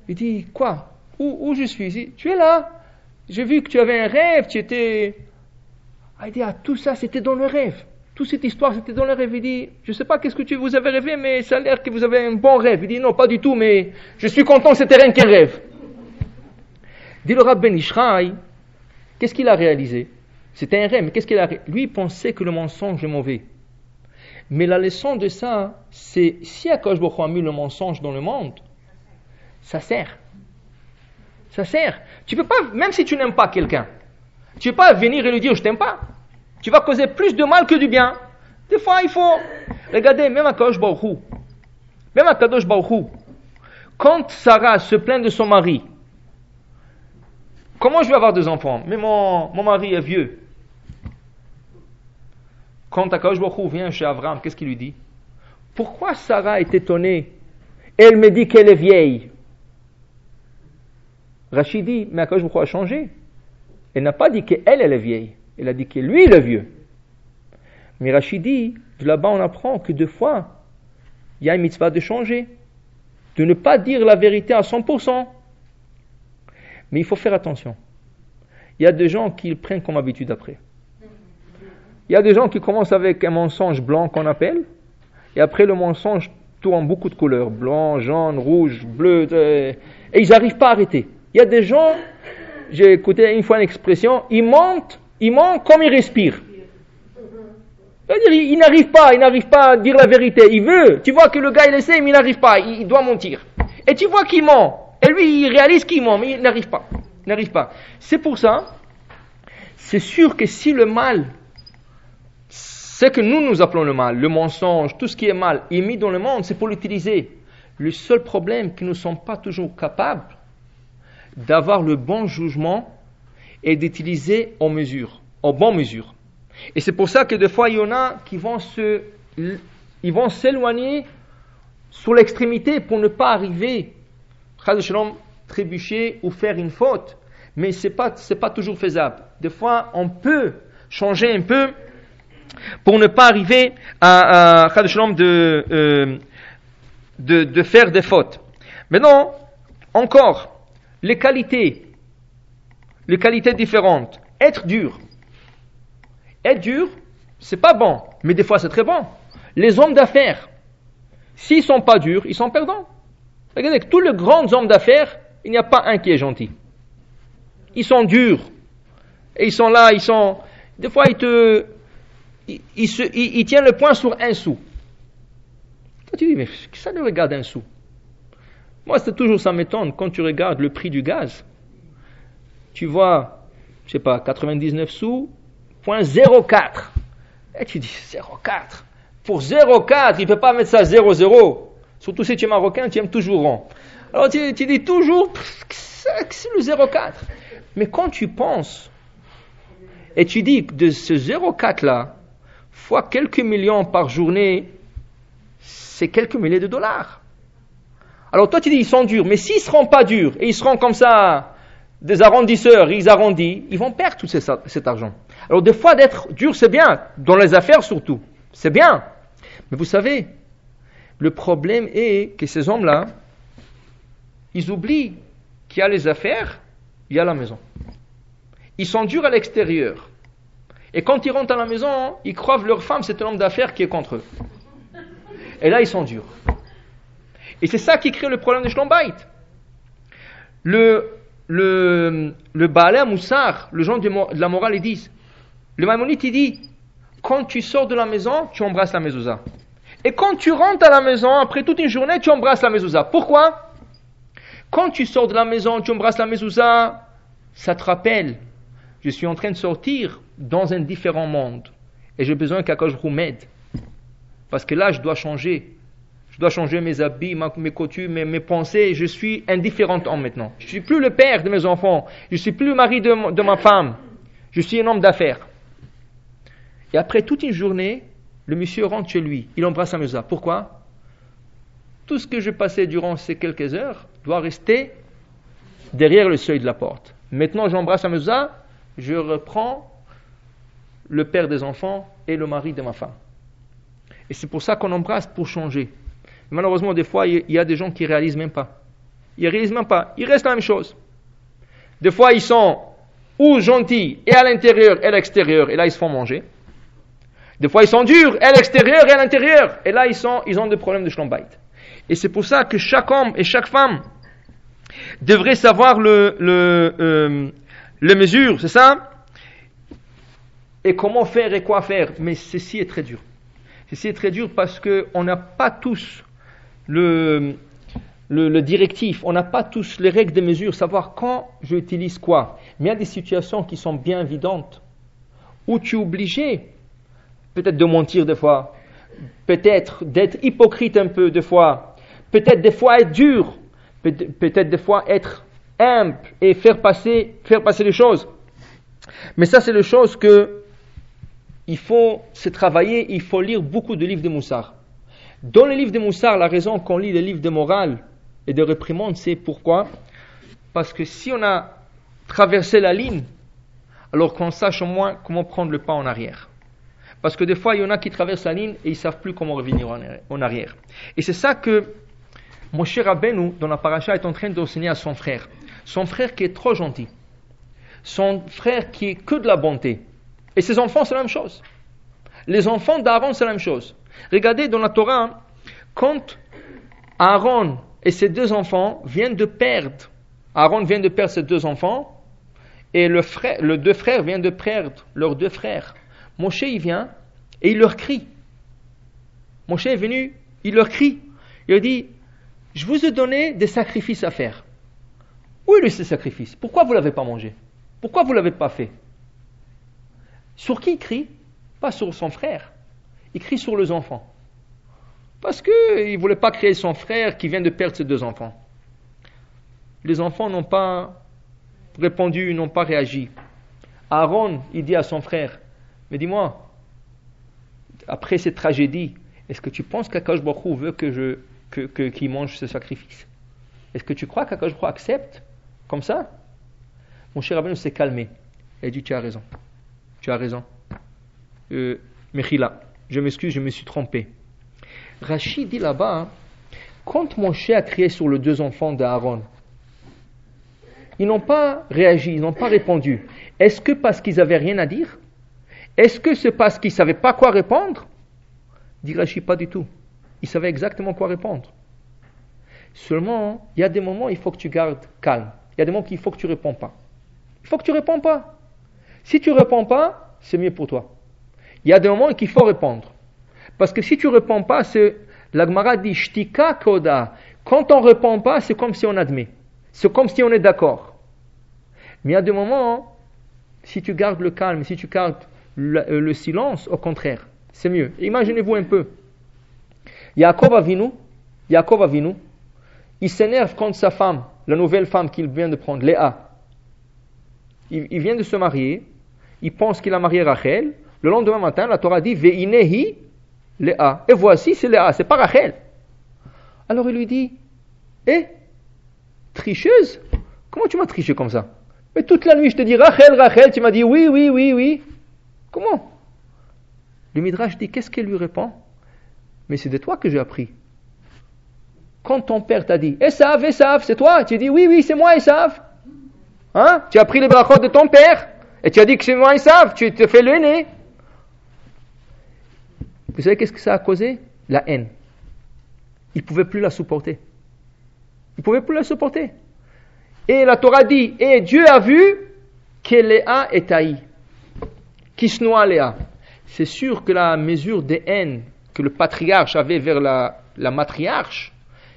Il dit, quoi? Où, je suis? Tu es là. J'ai vu que tu avais un rêve, tu étais... Ah, ah, tout ça, c'était dans le rêve. Toute cette histoire, c'était dans le rêve. Il dit, je ne sais pas qu'est-ce que tu, vous avez rêvé, mais ça a l'air que vous avez un bon rêve. Il dit, non, pas du tout, mais je suis content, c'était rien qu'un rêve. Dit le Ben Ishraï, qu'est-ce qu'il a réalisé? C'était un rêve, mais qu'est-ce qu'il a Lui, pensait que le mensonge est mauvais. Mais la leçon de ça, c'est si Akash a mis le mensonge dans le monde, ça sert. Ça sert. Tu peux pas, même si tu n'aimes pas quelqu'un, tu peux pas venir et lui dire je t'aime pas tu vas causer plus de mal que du bien. Des fois, il faut regarder, même à Kadosh Baruch même à Kadosh Baruch quand Sarah se plaint de son mari, comment je vais avoir des enfants? Mais mon, mon mari est vieux. Quand Akadosh Baruch vient chez Abraham, qu'est-ce qu'il lui dit? Pourquoi Sarah est étonnée? Elle me dit qu'elle est vieille. Rachid dit, mais Akadosh Baruch a changé. Elle n'a pas dit qu'elle, elle est vieille. Il a dit que lui, le vieux. Mais Rachid dit, de là-bas, on apprend que deux fois, il y a une mitzvah de changer, de ne pas dire la vérité à 100%. Mais il faut faire attention. Il y a des gens qui prennent comme habitude après. Il y a des gens qui commencent avec un mensonge blanc qu'on appelle, et après le mensonge tourne beaucoup de couleurs, blanc, jaune, rouge, bleu, euh, et ils n'arrivent pas à arrêter. Il y a des gens, j'ai écouté une fois une expression, ils mentent il ment comme il respire. C'est-à-dire, il, n'arrive pas, il n'arrive pas à dire la vérité. Il veut. Tu vois que le gars, il essaie, mais il n'arrive pas. Il, doit mentir. Et tu vois qu'il ment. Et lui, il réalise qu'il ment, mais il n'arrive pas. N'arrive pas. C'est pour ça, c'est sûr que si le mal, c'est que nous nous appelons le mal, le mensonge, tout ce qui est mal, est mis dans le monde, c'est pour l'utiliser. Le seul problème, que nous ne sommes pas toujours capables d'avoir le bon jugement et d'utiliser en mesure, en bonne mesure. Et c'est pour ça que des fois, il y en a qui vont se, ils vont s'éloigner sur l'extrémité pour ne pas arriver, trébucher ou faire une faute. Mais c'est pas, c'est pas toujours faisable. Des fois, on peut changer un peu pour ne pas arriver à, à de, euh, de, de faire des fautes. Maintenant, encore, les qualités les qualités différentes. Être dur. Être dur, c'est pas bon, mais des fois c'est très bon. Les hommes d'affaires, s'ils sont pas durs, ils sont perdants. Regardez, tous les grands hommes d'affaires, il n'y a pas un qui est gentil. Ils sont durs. Et ils sont là, ils sont. Des fois, ils te. Ils, tiennent le point sur un sou. Toi, tu dis, mais ça nous regarde un sou Moi, c'est toujours ça m'étonne quand tu regardes le prix du gaz. Tu vois, je sais pas, 99 sous, point 0,4. Et tu dis 0,4. Pour 0,4, il ne peut pas mettre ça 0,0. Surtout si tu es marocain, tu aimes toujours rond. Alors tu, dis toujours, c'est le 0,4. Mais quand tu penses, et tu dis de ce 0,4 là, fois quelques millions par journée, c'est quelques milliers de dollars. Alors toi tu dis ils sont durs, mais s'ils seront pas durs et ils seront comme ça des arrondisseurs, ils arrondissent, ils vont perdre tout cet argent. Alors des fois d'être dur c'est bien, dans les affaires surtout, c'est bien. Mais vous savez, le problème est que ces hommes-là, ils oublient qu'il y a les affaires, il y a la maison. Ils sont durs à l'extérieur. Et quand ils rentrent à la maison, ils croient leur femme, c'est un homme d'affaires qui est contre eux. Et là, ils sont durs. Et c'est ça qui crée le problème de Shlombait. Le, le, le Baal Moussar, le genre de, la morale, ils disent, le Maimonite, il dit, quand tu sors de la maison, tu embrasses la mezouza. Et quand tu rentres à la maison, après toute une journée, tu embrasses la mezouza. Pourquoi? Quand tu sors de la maison, tu embrasses la mezouza, ça te rappelle, je suis en train de sortir dans un différent monde. Et j'ai besoin qu'Akash m'aide. Parce que là, je dois changer. Je dois changer mes habits, mes coutumes, mes, pensées. Je suis un différent homme maintenant. Je ne suis plus le père de mes enfants. Je ne suis plus le mari de, de ma femme. Je suis un homme d'affaires. Et après toute une journée, le monsieur rentre chez lui. Il embrasse sa musa. Pourquoi? Tout ce que je passais durant ces quelques heures doit rester derrière le seuil de la porte. Maintenant, j'embrasse la musa. Je reprends le père des enfants et le mari de ma femme. Et c'est pour ça qu'on embrasse pour changer. Malheureusement, des fois, il y a des gens qui ne réalisent même pas. Ils ne réalisent même pas. Ils restent la même chose. Des fois, ils sont ou gentils et à l'intérieur et à l'extérieur, et là, ils se font manger. Des fois, ils sont durs et à l'extérieur et à l'intérieur, et là, ils, sont, ils ont des problèmes de schlombait. Et c'est pour ça que chaque homme et chaque femme devrait savoir le, le, euh, les mesures, c'est ça? Et comment faire et quoi faire. Mais ceci est très dur. Ceci est très dur parce qu'on n'a pas tous le, le, directif, on n'a pas tous les règles de mesure, savoir quand j'utilise quoi. Mais il y a des situations qui sont bien évidentes, où tu es obligé peut-être de mentir des fois, peut-être d'être hypocrite un peu des fois, peut-être des fois être dur, peut-être des fois être humble et faire passer, faire passer les choses. Mais ça, c'est les choses que il faut se travailler, il faut lire beaucoup de livres de Moussard. Dans les livres de Moussard, la raison qu'on lit les livres de morale et de réprimande, c'est pourquoi? Parce que si on a traversé la ligne, alors qu'on sache au moins comment prendre le pas en arrière. Parce que des fois, il y en a qui traversent la ligne et ils ne savent plus comment revenir en arrière. Et c'est ça que mon cher Rabbeinu, dans la paracha, est en train d'enseigner à son frère. Son frère qui est trop gentil. Son frère qui est que de la bonté. Et ses enfants, c'est la même chose. Les enfants d'Aaron, c'est la même chose. Regardez dans la Torah, quand Aaron et ses deux enfants viennent de perdre, Aaron vient de perdre ses deux enfants, et le frère, le deux frères viennent de perdre leurs deux frères. Moshe, il vient et il leur crie. Moshe est venu, il leur crie. Il leur dit, je vous ai donné des sacrifices à faire. Où est ce sacrifice Pourquoi vous ne l'avez pas mangé? Pourquoi vous ne l'avez pas fait? Sur qui il crie? Pas sur son frère. Il crie sur les enfants. Parce qu'il ne voulait pas créer son frère qui vient de perdre ses deux enfants. Les enfants n'ont pas répondu, n'ont pas réagi. Aaron, il dit à son frère, mais dis-moi, après cette tragédie, est-ce que tu penses qu'Akash veut que je, que, qu'il mange ce sacrifice? Est-ce que tu crois qu'Akash accepte comme ça? Mon cher Rabbeinu s'est calmé. Il dit, tu as raison. Tu as raison. Euh, Mechila, je m'excuse, je me suis trompé. Rachid dit là-bas, quand Moshe a crié sur les deux enfants d'Aaron, ils n'ont pas réagi, ils n'ont pas répondu. Est-ce que parce qu'ils n'avaient rien à dire? Est-ce que c'est parce qu'il ne savait pas quoi répondre? Dit Rachid, pas du tout. Il savait exactement quoi répondre. Seulement, il y a des moments où il faut que tu gardes calme. Il y a des moments où il faut que tu ne réponds pas. Il faut que tu ne réponds pas. Si tu ne réponds pas, c'est mieux pour toi. Il y a des moments où il faut répondre. Parce que si tu ne réponds pas, c'est l'Agmara dit Shtika Koda. Quand on ne répond pas, c'est comme si on admet. C'est comme si on est d'accord. Mais il y a des moments, si tu gardes le calme, si tu gardes le, euh, le silence, au contraire, c'est mieux. Imaginez-vous un peu. Jacob Avinu, Jacob Avinu, il s'énerve contre sa femme, la nouvelle femme qu'il vient de prendre, Léa. Il, il vient de se marier, il pense qu'il a marié Rachel. Le lendemain matin, la Torah dit Veinehi Léa. Et voici, c'est Léa, c'est pas Rachel. Alors il lui dit Eh, tricheuse Comment tu m'as triché comme ça? Mais toute la nuit, je te dis Rachel, Rachel, tu m'as dit oui, oui, oui, oui. Comment? Le Midrash dit Qu'est-ce qu'elle lui répond? Mais c'est de toi que j'ai appris. Quand ton père t'a dit Esav, Esav, c'est toi? Tu dis oui, oui, c'est moi, Esav. Hein? Tu as pris les brachot de ton père et tu as dit que c'est moi, Esav. Tu te fais le nez. Vous savez qu'est-ce que ça a causé? La haine. Il ne pouvait plus la supporter. Il ne pouvait plus la supporter. Et la Torah dit, et Dieu a vu que Léa est haï. Qui se noie Léa. C'est sûr que la mesure de haine que le patriarche avait vers la, la matriarche,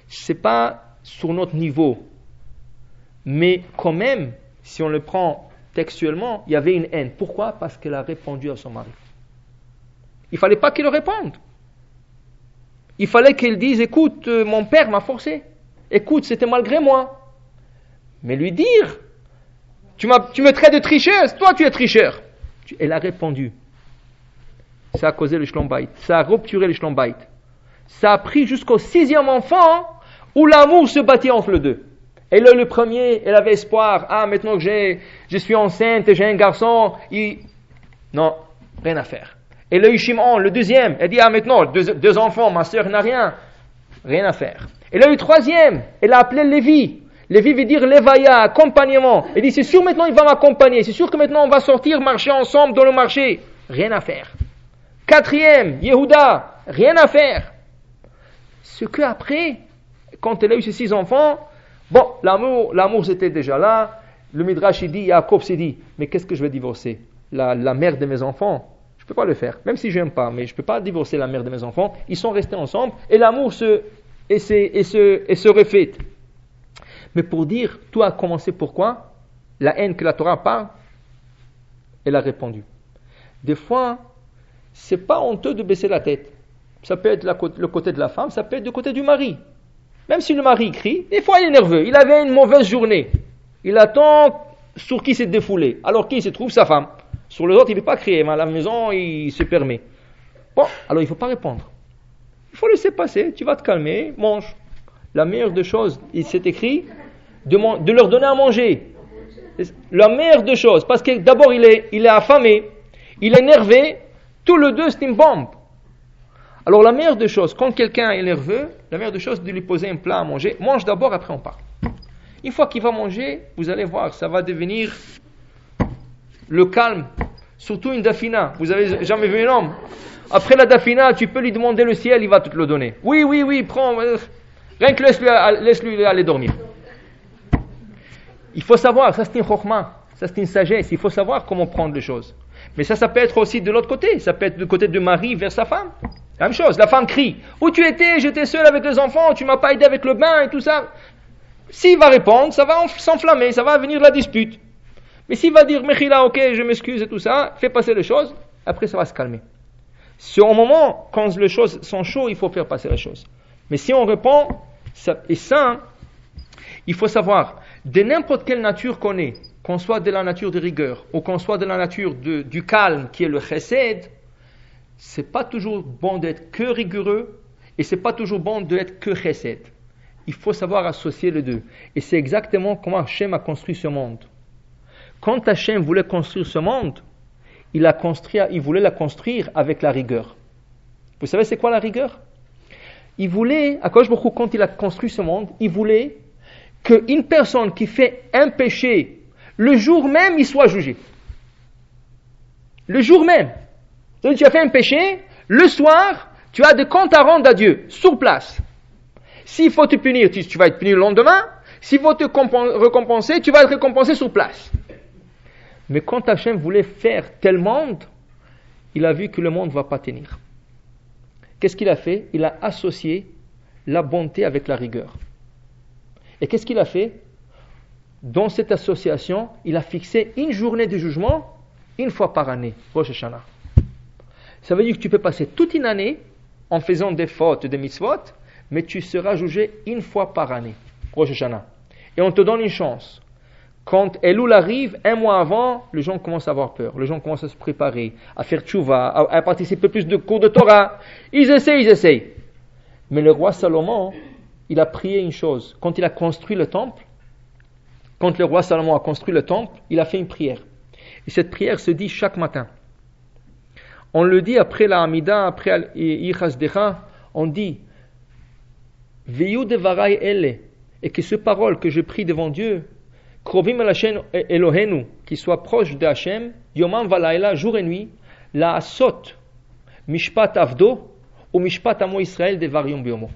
c'est pas sur notre niveau. Mais quand même, si on le prend textuellement, il y avait une haine. Pourquoi? Parce qu'elle a répondu à son mari. Il fallait pas qu'il réponde. Il fallait qu'il dise, écoute, euh, mon père m'a forcé. Écoute, c'était malgré moi. Mais lui dire, tu, tu me traites de tricheuse, toi tu es tricheur. Elle a répondu. Ça a causé le schlombait. Ça a rupturé le schlombait. Ça a pris jusqu'au sixième enfant où l'amour se battait entre les deux. Et là, le premier, elle avait espoir. Ah, maintenant que j'ai, je suis enceinte et j'ai un garçon, il... non, rien à faire. Et le Shimon, le deuxième, elle dit, ah maintenant, deux, enfants, ma soeur n'a rien. Rien à faire. Et le troisième, elle a appelé Lévi. Lévi veut dire Lévaya, accompagnement. Elle dit, c'est sûr maintenant il va m'accompagner. C'est sûr que maintenant on va sortir, marcher ensemble dans le marché. Rien à faire. Quatrième, Yehuda, rien à faire. Ce que après, quand elle a eu ses six enfants, bon, l'amour, l'amour c'était déjà là. Le Midrash il dit, Jacob s'est dit, mais qu'est-ce que je vais divorcer? La mère de mes enfants je ne peux pas le faire, même si je n'aime pas, mais je ne peux pas divorcer la mère de mes enfants. Ils sont restés ensemble et l'amour se, et se, et se, et refait. Mais pour dire, tout a commencé pourquoi La haine que la Torah parle, elle a répondu. Des fois, c'est pas honteux de baisser la tête. Ça peut être le côté de la femme, ça peut être du côté du mari. Même si le mari crie, des fois il est nerveux, il avait une mauvaise journée. Il attend sur qui s'est défoulé. Alors qui se trouve sa femme sur les autres, il ne pas crier, mais à la maison, il se permet. Bon, alors il ne faut pas répondre. Il faut laisser passer, tu vas te calmer, mange. La meilleure des choses, il s'est écrit, de, leur donner à manger. La meilleure des choses, parce que d'abord il est, affamé, il est énervé, tout le deux c'est une bombe. Alors la meilleure des choses, quand quelqu'un est nerveux, la meilleure des choses, de lui poser un plat à manger. Mange d'abord, après on parle. Une fois qu'il va manger, vous allez voir, ça va devenir le calme, surtout une dafina. Vous avez jamais vu un homme? Après la dafina, tu peux lui demander le ciel, il va te le donner. Oui, oui, oui, prends. Euh, rien que laisse-lui laisse -lui aller dormir. Il faut savoir, ça c'est une chokma, ça c'est une sagesse, il faut savoir comment prendre les choses. Mais ça, ça peut être aussi de l'autre côté, ça peut être du côté du mari vers sa femme. Même chose, la femme crie, où tu étais, j'étais seul avec les enfants, tu m'as pas aidé avec le bain et tout ça. S'il va répondre, ça va s'enflammer, ça va venir la dispute. Mais s'il va dire, Mechila, ok, je m'excuse et tout ça, fais passer les choses, après ça va se calmer. C'est au moment, quand les choses sont chaudes, il faut faire passer les choses. Mais si on répond, ça, et ça, il faut savoir, de n'importe quelle nature qu'on est, qu'on soit de la nature de rigueur, ou qu'on soit de la nature de, du calme, qui est le chesed, c'est pas toujours bon d'être que rigoureux, et c'est pas toujours bon d'être que chesed. Il faut savoir associer les deux. Et c'est exactement comment Hachem a construit ce monde. Quand Hachem voulait construire ce monde, il, a construit, il voulait la construire avec la rigueur. Vous savez c'est quoi la rigueur? Il voulait, à cause beaucoup quand il a construit ce monde, il voulait qu'une personne qui fait un péché, le jour même, il soit jugé. Le jour même. Donc tu as fait un péché, le soir, tu as des comptes à rendre à Dieu, sur place. S'il faut te punir, tu, tu vas être puni le lendemain. S'il faut te récompenser, tu vas être récompensé sur place. Mais quand Hachem voulait faire tel monde, il a vu que le monde ne va pas tenir. Qu'est-ce qu'il a fait? Il a associé la bonté avec la rigueur. Et qu'est-ce qu'il a fait? Dans cette association, il a fixé une journée de jugement une fois par année, Rosh. Ça veut dire que tu peux passer toute une année en faisant des fautes, des mitzvot, mais tu seras jugé une fois par année, Rosh. Et on te donne une chance. Quand Elul arrive, un mois avant, les gens commencent à avoir peur. Les gens commencent à se préparer, à faire tchouva, à, participer plus de cours de Torah. Ils essayent, ils essayent. Mais le roi Salomon, il a prié une chose. Quand il a construit le temple, quand le roi Salomon a construit le temple, il a fait une prière. Et cette prière se dit chaque matin. On le dit après la Hamida, après l'Ichazdecha, on dit Veyu de elle, et que ce parole que je prie devant Dieu, Krovim Elohenu, qui soit proche de Hachem, Yomam Valaila, jour et nuit, la Asot, Mishpat Avdo, ou Mishpat Amo Israël de Varium Biomo.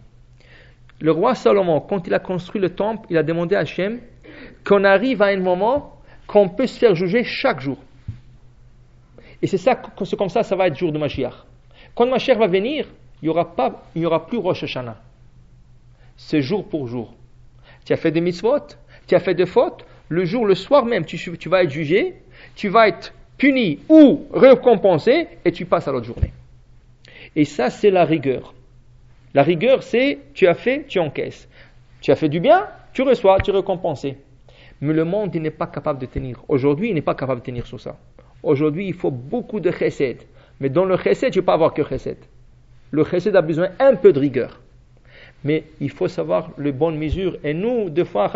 Le roi Salomon, quand il a construit le temple, il a demandé à Hachem qu'on arrive à un moment qu'on peut se faire juger chaque jour. Et c'est ça, c'est comme ça, ça va être jour de Mashiach. Quand Mashiach va venir, il n'y aura, pas, il y aura plus Rosh Hashanah. C'est jour pour jour. Tu as fait des mitzvot, tu as fait des fautes, le jour, le soir même, tu, vas être jugé, tu vas être puni ou récompensé, et tu passes à l'autre journée. Et ça, c'est la rigueur. La rigueur, c'est tu as fait, tu encaisses. Tu as fait du bien, tu reçois, tu es récompensé. Mais le monde, il n'est pas capable de tenir. Aujourd'hui, il n'est pas capable de tenir sur ça. Aujourd'hui, il faut beaucoup de chesed. Mais dans le chesed, tu ne peux pas avoir que chesed. Le chesed a besoin un peu de rigueur. Mais il faut savoir les bonnes mesures. Et nous, deux fois,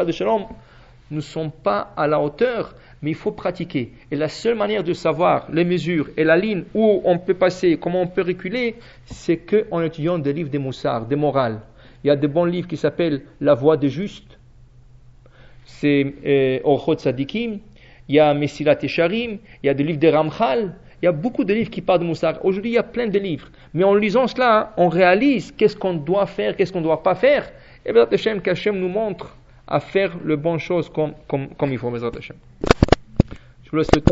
ne sommes pas à la hauteur, mais il faut pratiquer. Et la seule manière de savoir les mesures et la ligne où on peut passer, comment on peut reculer, c'est qu'en étudiant des livres des moussards, des morales. Il y a des bons livres qui s'appellent La voie des justes, c'est euh, Orchot Sadikim, il y a Messilat Esharim, il y a des livres de Ramchal, il y a beaucoup de livres qui parlent de Moussar. Aujourd'hui, il y a plein de livres. Mais en lisant cela, on réalise qu'est-ce qu'on doit faire, qu'est-ce qu'on ne doit pas faire. Et bien, Hachem, qu'Hachem nous montre à faire les bonnes choses comme, comme, comme il faut, Je vous laisse le temps.